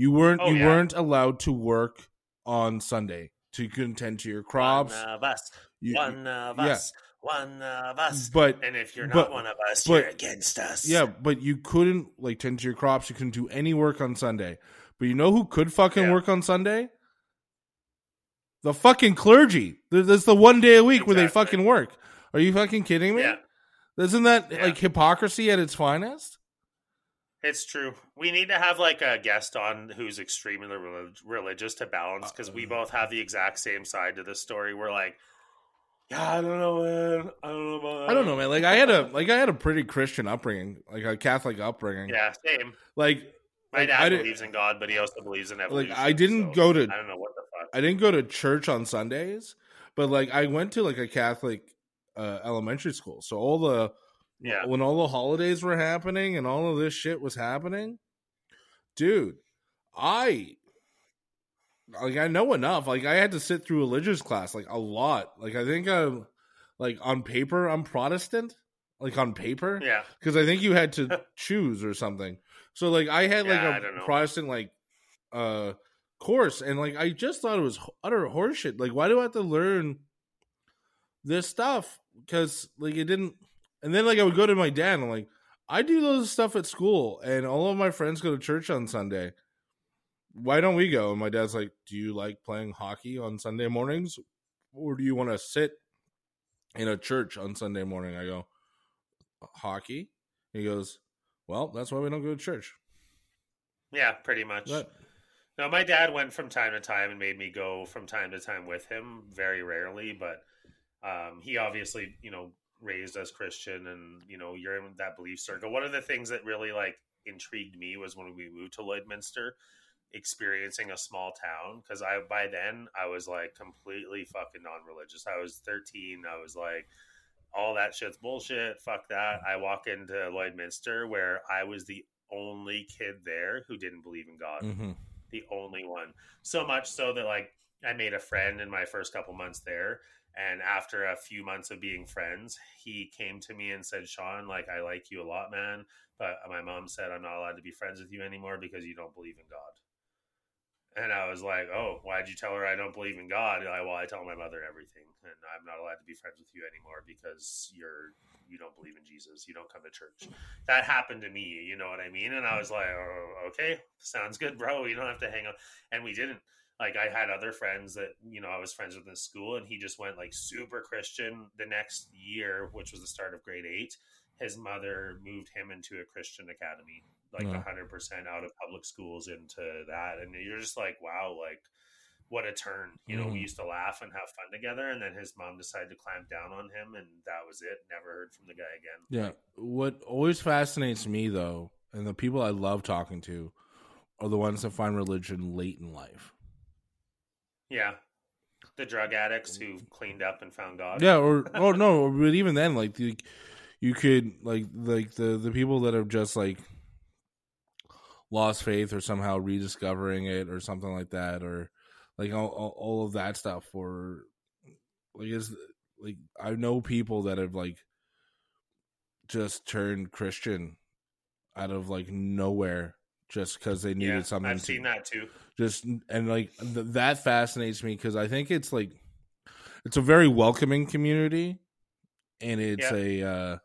You weren't Oh, you yeah. weren't allowed to work on Sunday to contend to your crops. one of us You- one of yeah. us one of us but and if you're not but- one of us but- you're against us yeah, but you couldn't like tend to your crops. You couldn't do any work on Sunday. But you know who could fucking Yeah. work on Sunday? The fucking clergy. That's the one day a week where they fucking work. Are you fucking kidding me? yeah Isn't that like hypocrisy at its finest? It's true. We need to have like a guest on who's extremely relig- religious to balance because Uh, we both have the exact same side to this story. We're like, yeah, I don't know, man. I don't know about That. I don't know, man. Like I had a like I had a pretty Christian upbringing, like a Catholic upbringing. Yeah, same. Like My Like, dad I believes in God, but he also believes in evolution. Like I didn't so go to- I don't know what the fuck. I didn't go to church on Sundays, but like I went to like a Catholic uh, elementary school. So all the Yeah. when all the holidays were happening and all of this shit was happening, dude, I like I know enough. Like I had to sit through religious class like a lot. Like I think I'm like on paper I'm Protestant, like on paper Yeah. because I think you had to choose or something. So like I had like Yeah, I a. Protestant like uh course, and like I just thought it was utter horseshit. Like why do I have to learn this stuff? Because like it didn't. And then like I would go to my dad, and I'm like, I do those stuff at school, and all of my friends go to church on Sunday. Why don't we go? And my dad's like, Do you like playing hockey on Sunday mornings, or do you want to sit in a church on Sunday morning? I go, hockey. He goes, well, that's why we don't go to church. Yeah, pretty much. But No, my dad went from time to time and made me go from time to time with him, very rarely, but um, he obviously, you know, raised as Christian and, you know, you're in that belief circle. One of the things that really like intrigued me was when we moved to Lloydminster, experiencing a small town because I by then I was like completely fucking non-religious. I was 13. I was like all that shit's bullshit. Fuck that. I walk into Lloydminster where I was the only kid there who didn't believe in God mhm. the only one. So much so that like I made a friend in my first couple months there. And after a few months of being friends, he came to me and said, Shawn, like, I like you a lot, man. But my mom said, I'm not allowed to be friends with you anymore because you don't believe in God. And I was like, oh, why'd you tell her I don't believe in God? I, well, I tell my mother everything. And I'm not allowed to be friends with you anymore because you're you don't believe in Jesus. You don't come to church. That happened to me. You know what I mean? And I was like, oh, okay, sounds good, bro. You don't have to hang out. And we didn't. Like I had other friends that you know I was friends with in school, and he just went like super Christian. The next year, which was the start of grade eight, his mother moved him into a Christian academy, like Yeah. hundred percent out of public schools into that. And you're just like, wow, like what a turn. You know, we Mhm. used to laugh and have fun together, and then his mom decided to clamp down on him, and that was it. Never heard from the guy again. Yeah. What always fascinates me though, and the people I love talking to, are the ones that find religion late in life. Yeah. The drug addicts who mm. cleaned up and found God. Yeah, or oh no, but even then, like you, you could like like the the people that have just like lost faith or somehow rediscovering it or something like that, or like all all, all of that stuff, or like is like I know people that have like just turned Christian out of like nowhere just because they needed Yeah, something. I've to- seen that too. just and like th- that fascinates me because I think it's like it's a very welcoming community, and it's Yeah. a uh,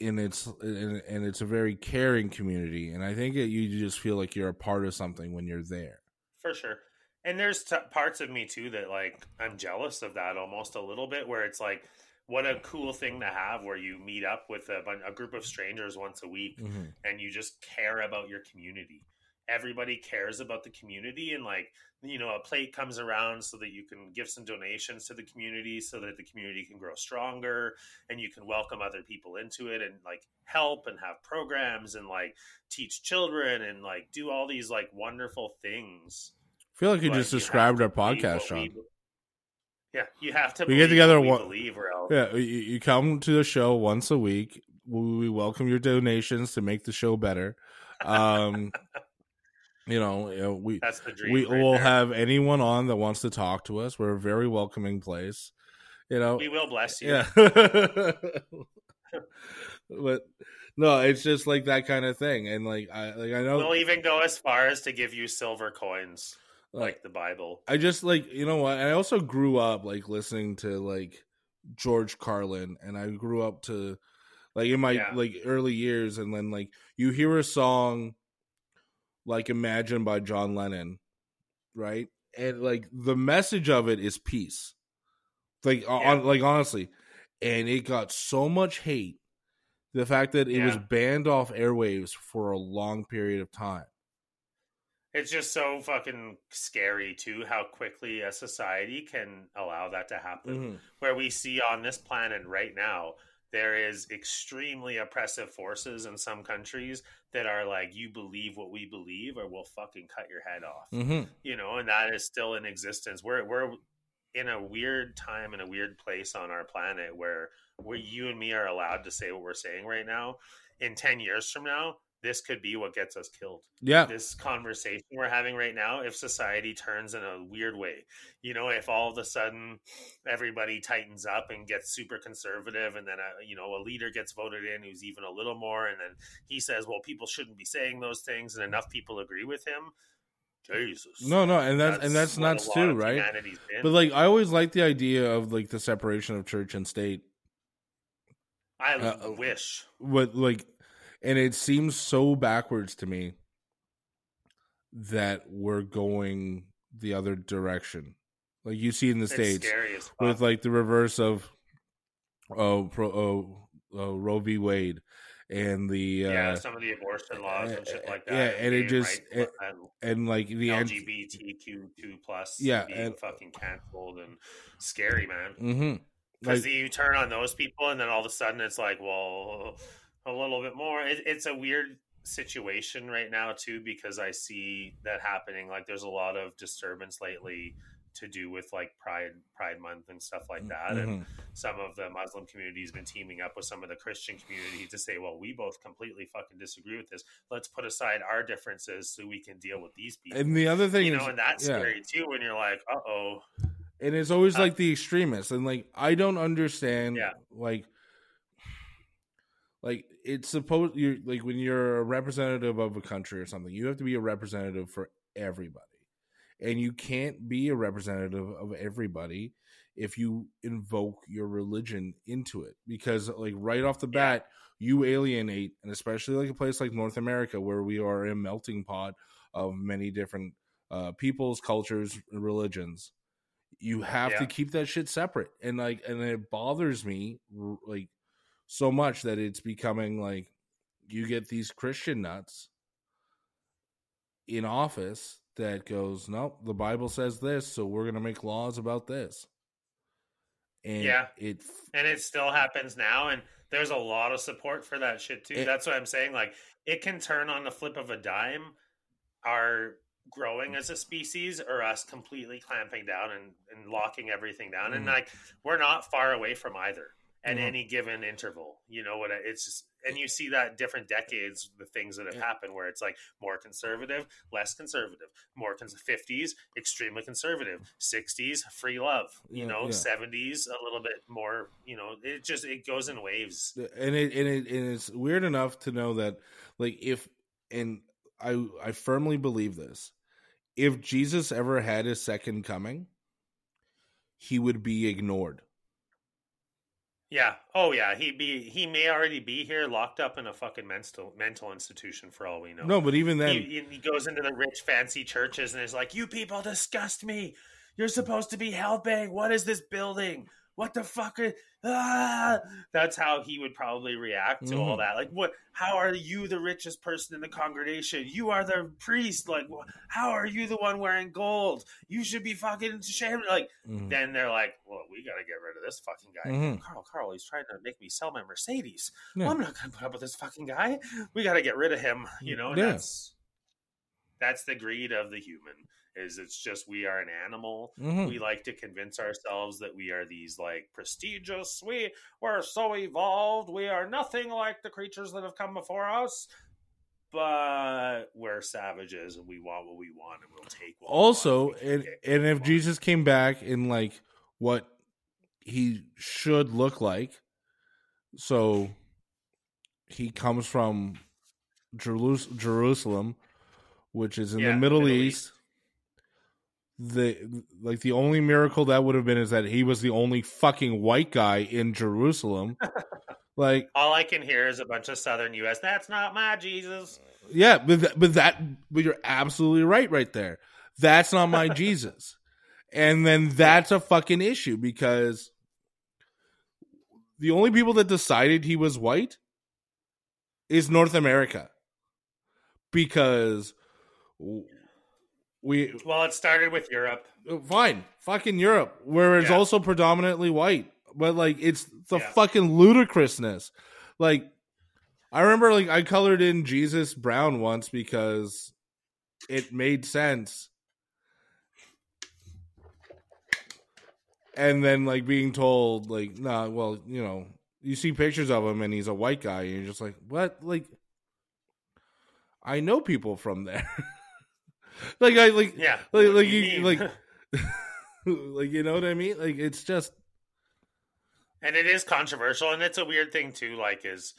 and it's and, and it's a very caring community, and I think that you just feel like you're a part of something when you're there. for sure and there's t- parts of me too that like i'm jealous of that almost a little bit where it's like what a cool thing to have where you meet up with a, a group of strangers once a week Mhm. and you just care about your community everybody cares about the community and like you know a plate comes around so that you can give some donations to the community so that the community can grow stronger and you can welcome other people into it and like help and have programs and like teach children and like do all these like wonderful things I feel like you just described our podcast, Shawn. we- yeah, you have to. We get together we one- believe, or else. Yeah, you, you come to the show once a week. We we welcome your donations to make the show better. Um, you know, we That's the dream. we right will there. have anyone on that wants to talk to us. We're a very welcoming place. You know, We will bless you. yeah. but no, it's just like that kind of thing, and like I like I know, We'll even go as far as to give you silver coins, like the Bible. I just like you know what I also grew up like listening to like George Carlin, and I grew up to like in my Yeah. like early years, and then like you hear a song like Imagine by John Lennon, right? And like the message of it is peace. Like Yeah. on like honestly. And it got so much hate. The fact that it was banned off airwaves for a long period of time. It's just so fucking scary too how quickly a society can allow that to happen. Mm-hmm. Where we see on this planet right now there is extremely oppressive forces in some countries that are like, you believe what we believe, or we'll fucking cut your head off. Mm-hmm. You know, and that is still in existence. We're we're in a weird time in a weird place on our planet where where you and me are allowed to say what we're saying right now. In ten years from now, this could be what gets us killed. Yeah. This conversation we're having right now, if society turns in a weird way, you know, if all of a sudden everybody tightens up and gets super conservative, and then a, you know a leader gets voted in who's even a little more, and then he says, "Well, people shouldn't be saying those things," and enough people agree with him. Jesus, No, no, and that's, and that's nuts too, right? But like, I always like the idea of like the separation of church and state. I uh, wish. What like, and it seems so backwards to me that we're going the other direction. Like you see in the It's states scary as fuck. with like the reverse of oh pro oh, oh Roe v. Wade and the uh, yeah, some of the abortion laws and shit like that. yeah, and it just- rights and and like the LGBTQ two plus Yeah, being and- fucking canceled and scary, man. mm-hmm Because Like- you turn on those people, and then all of a sudden it's like, well, a little bit more. It, it's a weird situation right now too, because I see that happening. Like, there's a lot of disturbance lately to do with like Pride Pride Month and stuff like that, and Mhm. some of the Muslim community has been teaming up with some of the Christian community to say, well, we both completely fucking disagree with this. Let's put aside our differences so we can deal with these people. and the other thing you is, know, and that's yeah. scary too when you're like, uh oh. and it's always Uh, like the extremists and like i don't understand Yeah. like like it's supposed you're like when you're a representative of a country or something you have to be a representative for everybody. And you can't be a representative of everybody if you invoke your religion into it. Because like right off the bat you alienate and especially like a place like north america where we are a melting pot of many different uh, peoples cultures religions you have to keep that shit separate. And like and it bothers me like so much that it's becoming like you get these christian nuts in office that goes nope the bible says this so we're going to make laws about this and Yeah. it and it still happens now and there's a lot of support for that shit too It- that's what i'm saying like it can turn on the flip of a dime our growing as a species or us completely clamping down and, and locking everything down and Mhm. like we're not far away from either at Mhm. any given interval you know what it's just and you see that different decades the things that have Yeah. happened where it's like more conservative less conservative more cons- 50s extremely conservative 60s free love you Yeah, know yeah. 70s a little bit more you know it just it goes in waves and it and it and it's weird enough to know that like if and I I firmly believe this. If Jesus ever had his second coming, he would be ignored. Yeah. Oh yeah. He be he may already be here locked up in a fucking mental mental institution for all we know. No, but even then, he, he goes into the rich fancy churches and is like you people disgust me. You're supposed to be helping what is this building what the fuck is ah! that's how he would probably react to all Mhm. that like what how are you the richest person in the congregation you are the priest like how are you the one wearing gold you should be fucking ashamed like Mhm. then they're like well we gotta get rid of this fucking guy Mhm. carl carl he's trying to make me sell my mercedes Yeah. well, i'm not gonna put up with this fucking guy we gotta get rid of him you know Yeah. that's that's the greed of the human is it's just we are an animal Mhm. we like to convince ourselves that we are these like prestigious we we're so evolved we are nothing like the creatures that have come before us but we're savages and we want what we want and we'll take what we want also, we and and if. Jesus came back in like what he should look like, so he comes from Jerus- Jerusalem, which is in Yeah, the Middle, Middle East. The like the only miracle that would have been is that he was the only fucking white guy in Jerusalem. like, all i can hear is a bunch of southern us that's not my jesus yeah, but that, but that but you're absolutely right right there. That's not my Jesus. And then that's a fucking issue because the only people that decided he was white is North America. Because we well it started with europe uh, fine, fucking Europe, where it's Yeah. also predominantly white. but like it's the Yeah. fucking ludicrousness. Like I remember like I colored in Jesus brown once because it made sense. And then like being told like nah well, you know, you see pictures of him and he's a white guy and you're just like, "What?" Like I know people from there. like I like Yeah. like like you, mean? like like you know what I mean? Like it's just and it is controversial and it's a weird thing too like is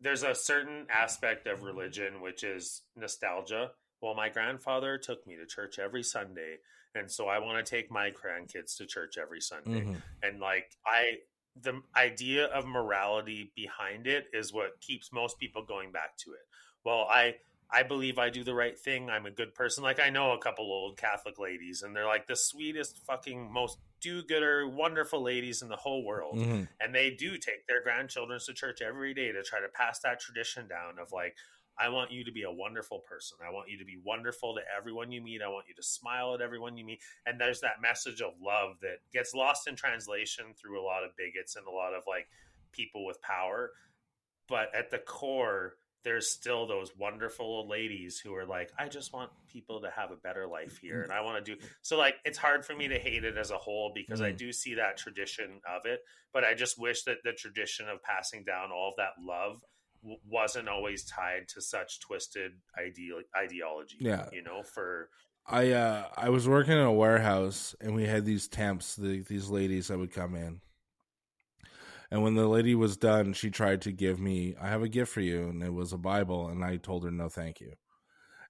there's a certain aspect of religion which is nostalgia well my grandfather took me to church every sunday and so i want to take my grandkids to church every sunday mhm. and like i the idea of morality behind it is what keeps most people going back to it well i i believe i do the right thing. I'm a good person. Like i know a couple old catholic ladies and they're like the sweetest fucking most do-gooder wonderful ladies in the whole world. Mhm. and they do take their grandchildren to church every day to try to pass that tradition down of like i want you to be a wonderful person. I want you to be wonderful to everyone you meet. I want you to smile at everyone you meet. And there's that message of love that gets lost in translation through a lot of bigots and a lot of like people with power. But at the core there's still those wonderful old ladies who are like i just want people to have a better life here and i want to do so like it's hard for me to hate it as a whole because i Mm. do see that tradition of it but i just wish that the tradition of passing down all of that love w- wasn't always tied to such twisted ideal ideology Yeah. you know for I uh I was working in a warehouse and we had these temps, the, these ladies that would come in. And when the lady was done, she tried to give me, I have a gift for you, and it was a Bible, and I told her no, thank you.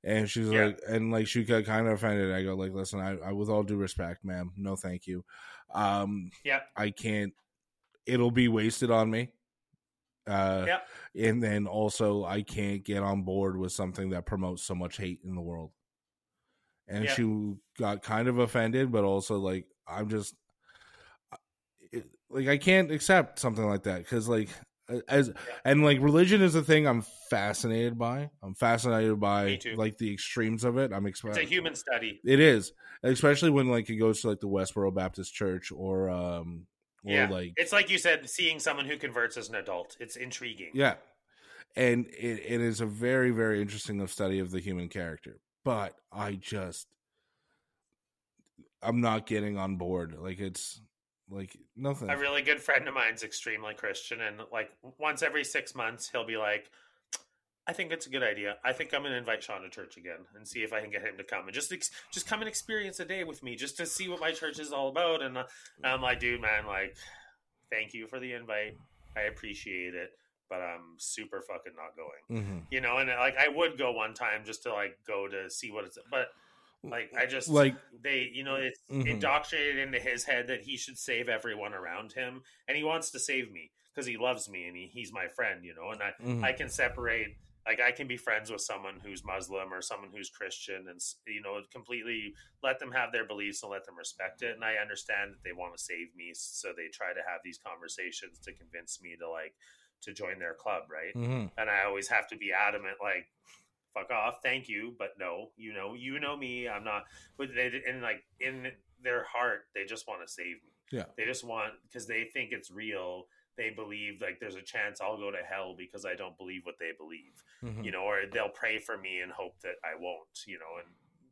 And she's Yeah. like, and like she got kind of offended. I go like, listen, I, I with all due respect, ma'am, no, thank you. Um, yeah I can't. It'll be wasted on me. Uh, Yeah. and then also I can't get on board with something that promotes so much hate in the world. And Yeah. she got kind of offended, but also like I'm just like I can't accept something like that because like as and like religion is a thing I'm fascinated by. I'm fascinated by like the extremes of it. I'm it's a human study it is, especially when like it goes to like the Westboro Baptist Church or um or yeah like it's like you said seeing someone who converts as an adult it's intriguing yeah, and it, it is a very very interesting of study of the human character. But I just I'm not getting on board. Like it's like nothing. a really good friend of mine's extremely Christian, and like once every six months, he'll be like, "I think it's a good idea. I think I'm to invite Shawn to church again and see if I can get him to come and just ex- just come and experience a day with me, just to see what my church is all about." And, uh, and I'm like, "Dude, man, like, thank you for the invite. I appreciate it." But I'm super fucking not going, hmm you know. And like, I would go one time just to like go to see what it's. But like, I just Like they you know it's Mhm. indoctrinated into his head that he should save everyone around him and he wants to save me because he loves me and he, he's my friend you know and I, mhm. I can separate like i can be friends with someone who's muslim or someone who's christian and you know completely let them have their beliefs and let them respect it and i understand that they want to save me so they try to have these conversations to convince me to like to join their club right Mhm. and I always have to be adamant, like, fuck off, thank you, but no, you know, you know me, I'm not. But they and like in their heart, they just want to save me. Yeah. they just want because they think it's real. They believe like there's a chance I'll go to hell because I don't believe what they believe, Mhm. you know, or they'll pray for me and hope that I won't, you know, and.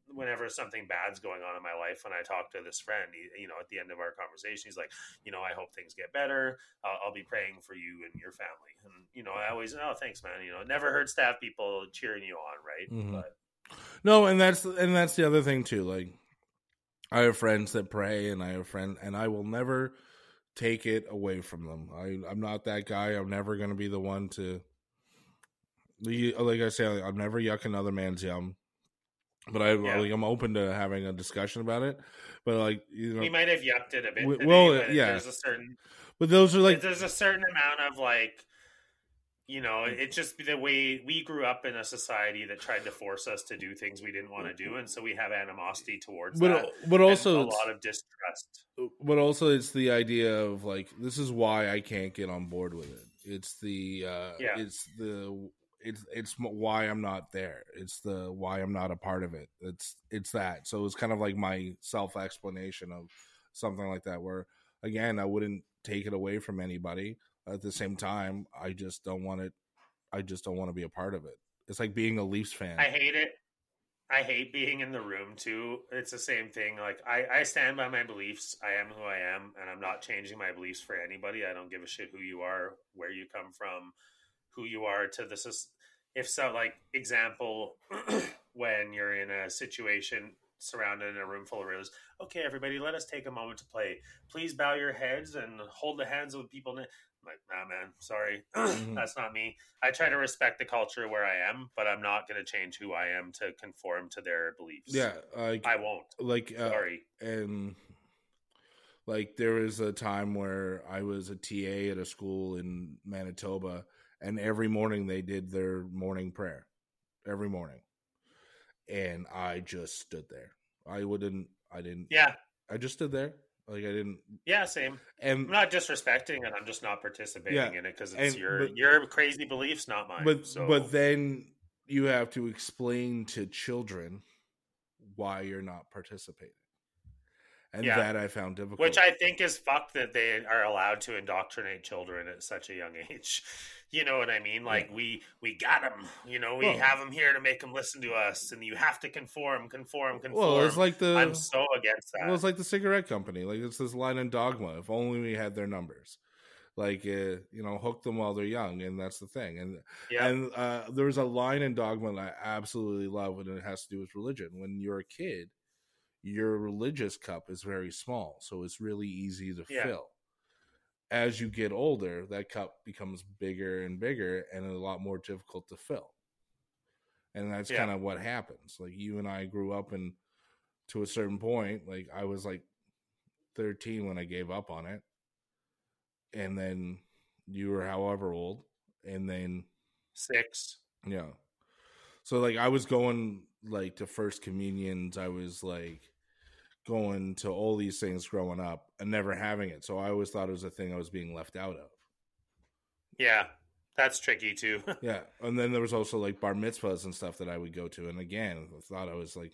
Whenever something bad's going on in my life, when I talk to this friend, he, you know, at the end of our conversation, he's like, you know, I hope things get better. I'll, I'll be praying for you and your family. And you know, I always, oh, thanks, man. You know, it never hurts to have people cheering you on, right? Mhm. But No, and that's and that's the other thing too. Like, I have friends that pray, and I have friends, and I will never take it away from them. I I'm not that guy. I'm never going to be the one to. Like I say, I'm never yuck another man's yum. But I Yeah. like I'm open to having a discussion about it. But like you know, we might have yucked it a bit. We- well, yeah. There's a certain, but those are like there's a certain amount of like, you know, it's just the way we grew up in a society that tried to force us to do things we didn't want to do, and so we have animosity towards but that. but also a lot of distrust. but also it's the idea of like this is why I can't get on board with it. It's the uh Yeah. it's the it's it's why I'm not there. It's the why I'm not a part of it. It's it's that. So it's kind of like my self explanation of something like that where again I wouldn't take it away from anybody. At the same time, I just don't want it. I just don't want to be a part of it. It's like being a Leafs fan. I hate it. I hate being in the room too. It's the same thing. Like I, I stand by my beliefs. I am who I am, and I'm not changing my beliefs for anybody. I don't give a shit who you are, where you come from, who you are. To this is if so. Like example, when you're in a situation surrounded in a room full of realists. Okay, everybody, let us take a moment to play. Please bow your heads and hold the hands of the people. I'm like, nah, man, sorry, Mhm. that's not me. I try to respect the culture where I am, but I'm not going to change who I am to conform to their beliefs. yeah, like I won't. like uh, Sorry. and like there was a time where I was a TA at a school in Manitoba, and every morning they did their morning prayer, every morning, and I just stood there. I wouldn't. I didn't. Yeah, I just stood there. Like I didn't. yeah, same. And I'm not disrespecting it. I'm just not participating Yeah, in it because it's and- your but- your crazy beliefs, not mine. but so, but then you have to explain to children why you're not participating, and Yeah. that I found difficult. which I think is fucked that they are allowed to indoctrinate children at such a young age. You know what I mean? Like we we got them. You know, we Well- have them here to make them listen to us, and you have to conform, conform, conform. well, it's like the I'm so against that. Well, it's like the cigarette company. Like it's this line in Dogma. If only we had their numbers. Like uh, you know, hook them while they're young, and that's the thing. And yeah, and uh, there's a line in Dogma that I absolutely love, and it has to do with religion. When you're a kid, your religious cup is very small, so it's really easy to Yeah. fill. As you get older, that cup becomes bigger and bigger, and a lot more difficult to fill. And that's Yeah. kind of what happens. Like you and I grew up, and to a certain point, like I was like 13 when I gave up on it, and then you were however old, and then six. yeah. So like I was going like to first communions, I was like going to all these things growing up and never having it. So I always thought it was a thing I was being left out of. Yeah, that's tricky too. Yeah. And then there was also like bar mitzvahs and stuff that I would go to. And again, I thought I was like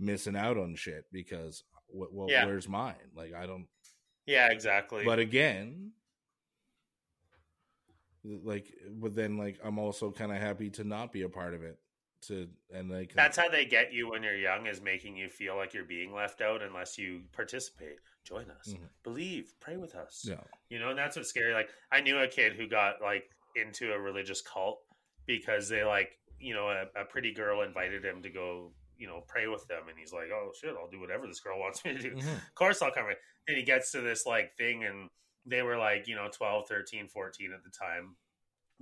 missing out on shit because what well, Yeah. where's mine? Like I don't yeah, exactly. but again like but then like I'm also kind of happy to not be a part of it to and like That's how they get you when you're young, is making you feel like you're being left out unless you participate. Join us, Mhm. believe, pray with us. yeah. You know, and that's what's scary. Like, I knew a kid who got like into a religious cult because they like, you know, a, a pretty girl invited him to go, you know, pray with them, and he's like, "Oh shit, I'll do whatever this girl wants me to do." Mhm. Of course, I'll come. in. And he gets to this like thing, and they were like, you know, 12, 13, 14 at the time.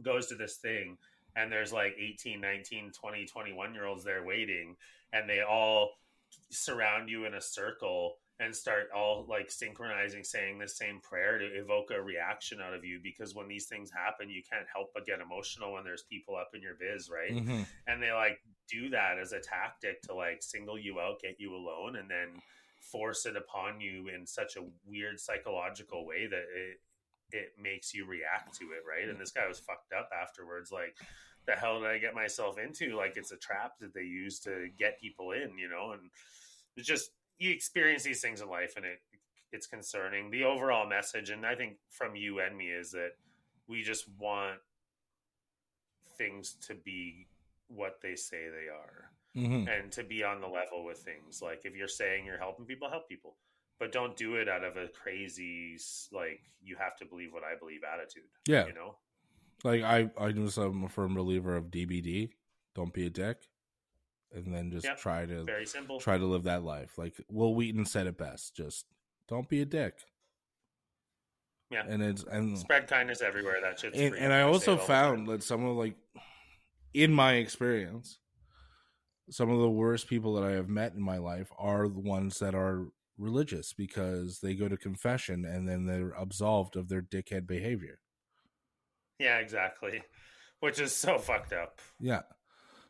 Goes to this thing, and there's like 18, 19, 20, 21 year olds there waiting, and they all surround you in a circle and start all like synchronizing saying the same prayer to evoke a reaction out of you because when these things happen you can't help but get emotional when there's people up in your biz right Mhm. and they like do that as a tactic to like single you out get you alone and then force it upon you in such a weird psychological way that it it makes you react to it right? And this guy was fucked up afterwards like the hell did i get myself into? Like it's a trap that they use to get people in you know? And it's just you experience these things in life and it it's concerning. The overall message and i think from you and me is that we just want things to be what they say they are Mhm. and to be on the level with things. Like if you're saying you're helping people help people but don't do it out of a crazy like you have to believe what i believe attitude Yeah. you know Like I, I just am a firm believer of DBD. Don't be a dick, and then just Yep. try to very simple try to live that life. Like Wil Wheaton said it best: just don't be a dick. Yeah. and it's and spread kindness everywhere that shit's and, and I also it all the found that some of like, in my experience, some of the worst people that I have met in my life are the ones that are religious because they go to confession and then they're absolved of their dickhead behavior. yeah exactly which is so fucked up Yeah.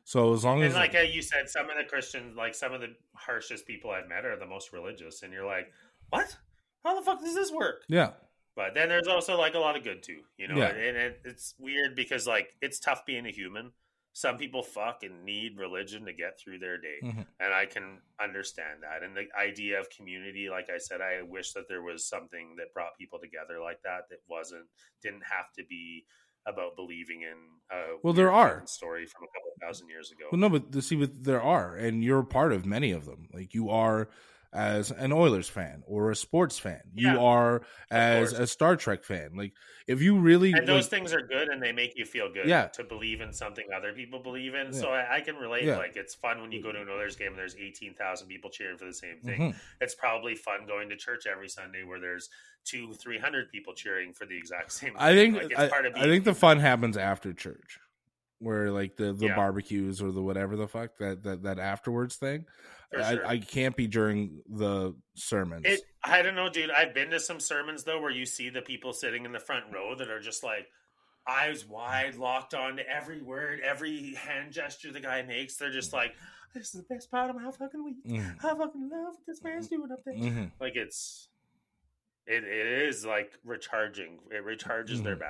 So as long and as like uh, you said some of the christians like some of the harshest people i've met are the most religious and you're like what how the fuck does this work yeah, But then there's also like a lot of good too, you know. Yeah. And it, it's weird because like it's tough being a human, some people fucking need religion to get through their day Mhm. and i can understand that and the idea of community like i said i wish that there was something that brought people together like that that wasn't didn't have to be about believing in a Well, there are. story from a couple thousand years ago Well, no, but the, see, but there are, and you're part of many of them. Like you are as an Oilers fan or a sports fan. You are as a Star Trek fan. Like if you really, and those like, things are good and they make you feel good Yeah. to believe in something other people believe in Yeah. so I, I can relate Yeah. like it's fun when you go to an oilers game and there's 18000 people cheering for the same thing Mhm. it's probably fun going to church every sunday where there's two 300 people cheering for the exact same I thing. think Like, it's I, part of I think the fun happens after church, where like the the Yeah. barbecues or the whatever the fuck that that that afterwards thing. For I. I can't be during the sermons. It, I don't know, dude. I've been to some sermons though where you see the people sitting in the front row that are just like eyes wide, locked on to every word, every hand gesture the guy makes. They're just like, "This is the best part of my fucking week. Mhm. I fucking love what this man's doing up there." Mhm. Like it's, it it is like recharging. It recharges their Mhm.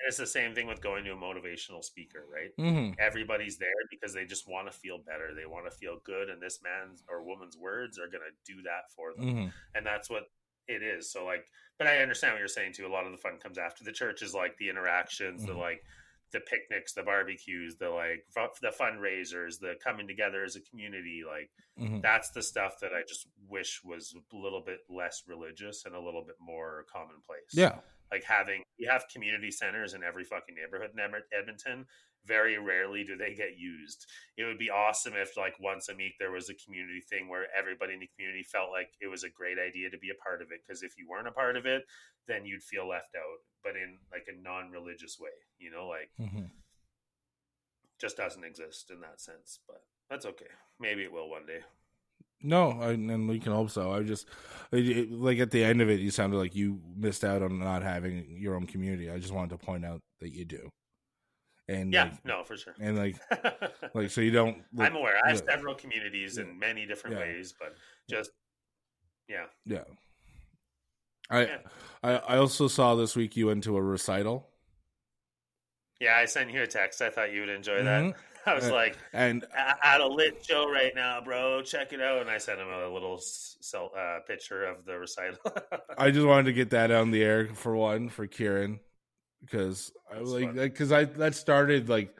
And it's the same thing with going to a motivational speaker, right? Mhm. everybody's there because they just want to feel better. They want to feel good, and this man's or woman's words are going to do that for them. Mhm. And that's what it is. So, like, but I understand what you're saying too. A lot of the fun comes after the church is like the interactions, the Mhm. like the picnics, the barbecues, the like the fundraisers, the coming together as a community. Like, Mhm. that's the stuff that I just wish was a little bit less religious and a little bit more commonplace Yeah. Like having you have community centers in every fucking neighborhood in Edmonton. Very rarely do they get used. It would be awesome if like once a week there was a community thing where everybody in the community felt like it was a great idea to be a part of it. Because if you weren't a part of it, then you'd feel left out. But in like a non-religious way, you know, like Mhm. just doesn't exist in that sense. But that's okay. Maybe it will one day. No, I, and we can hope so. I just it- it- like at the end of it, you sounded like you missed out on not having your own community. I just wanted to point out that you do, and Yeah, like, no, for sure. and like like so you don't. Like, I'm aware. I have several communities Yeah. in many different Yeah. ways, but just yeah. Yeah. I, Yeah. I I also saw this week you went to a recital Yeah, I sent you a text. I thought you would enjoy that. Mm-hmm. I was like, and "A- at a lit show right now, bro. Check it out. And I sent him a little uh, picture of the recital. I just wanted to get that on the air for one for Kieran because I was like because I that started like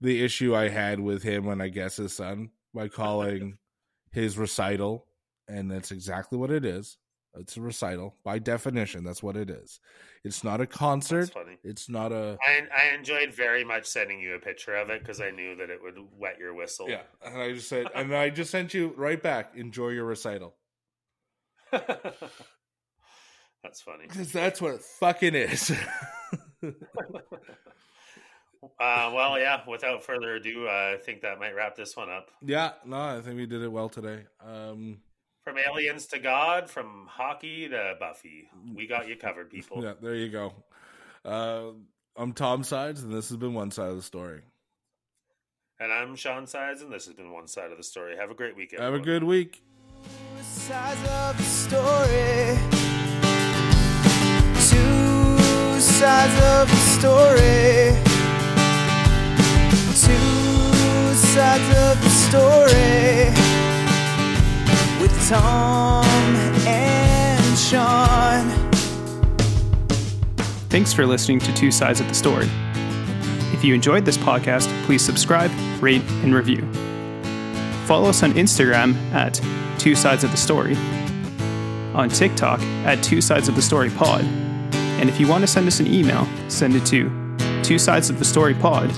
the issue I had with him when I guess his son by calling his recital and that's exactly what it is. It's a recital by definition. That's what it is. It's not a That's concert. funny. It's not a I, I enjoyed very much sending you a picture of it because I knew that it would wet your whistle. yeah. And I just said and I just sent you right back. Enjoy your recital That's funny. because that's what it fucking is. Uh, well, yeah. Without further ado, uh, I think that might wrap this one up. yeah. No, I think we did it well today. Um. From aliens to God, from hockey to Buffy, we got you covered, people. Yeah, there you go. Uh, I'm Tom Sides, and this has been one side of the story. And I'm Shawn Sides, and this has been one side of the story. Have a great weekend. Have a good week. sides of the story. Two sides of the story. Two sides of the story. Tom and Shawn. Thanks for listening to Two Sides of the Story. If you enjoyed this podcast, please subscribe, rate, and review. Follow us on Instagram at Two Sides of the Story, on TikTok at Two Sides of the Story Pod, and if you want to send us an email, send it to Two Sides of the Story Pod.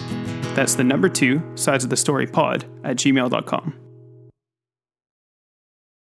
That's the number two sides of the story pod at gmail.com.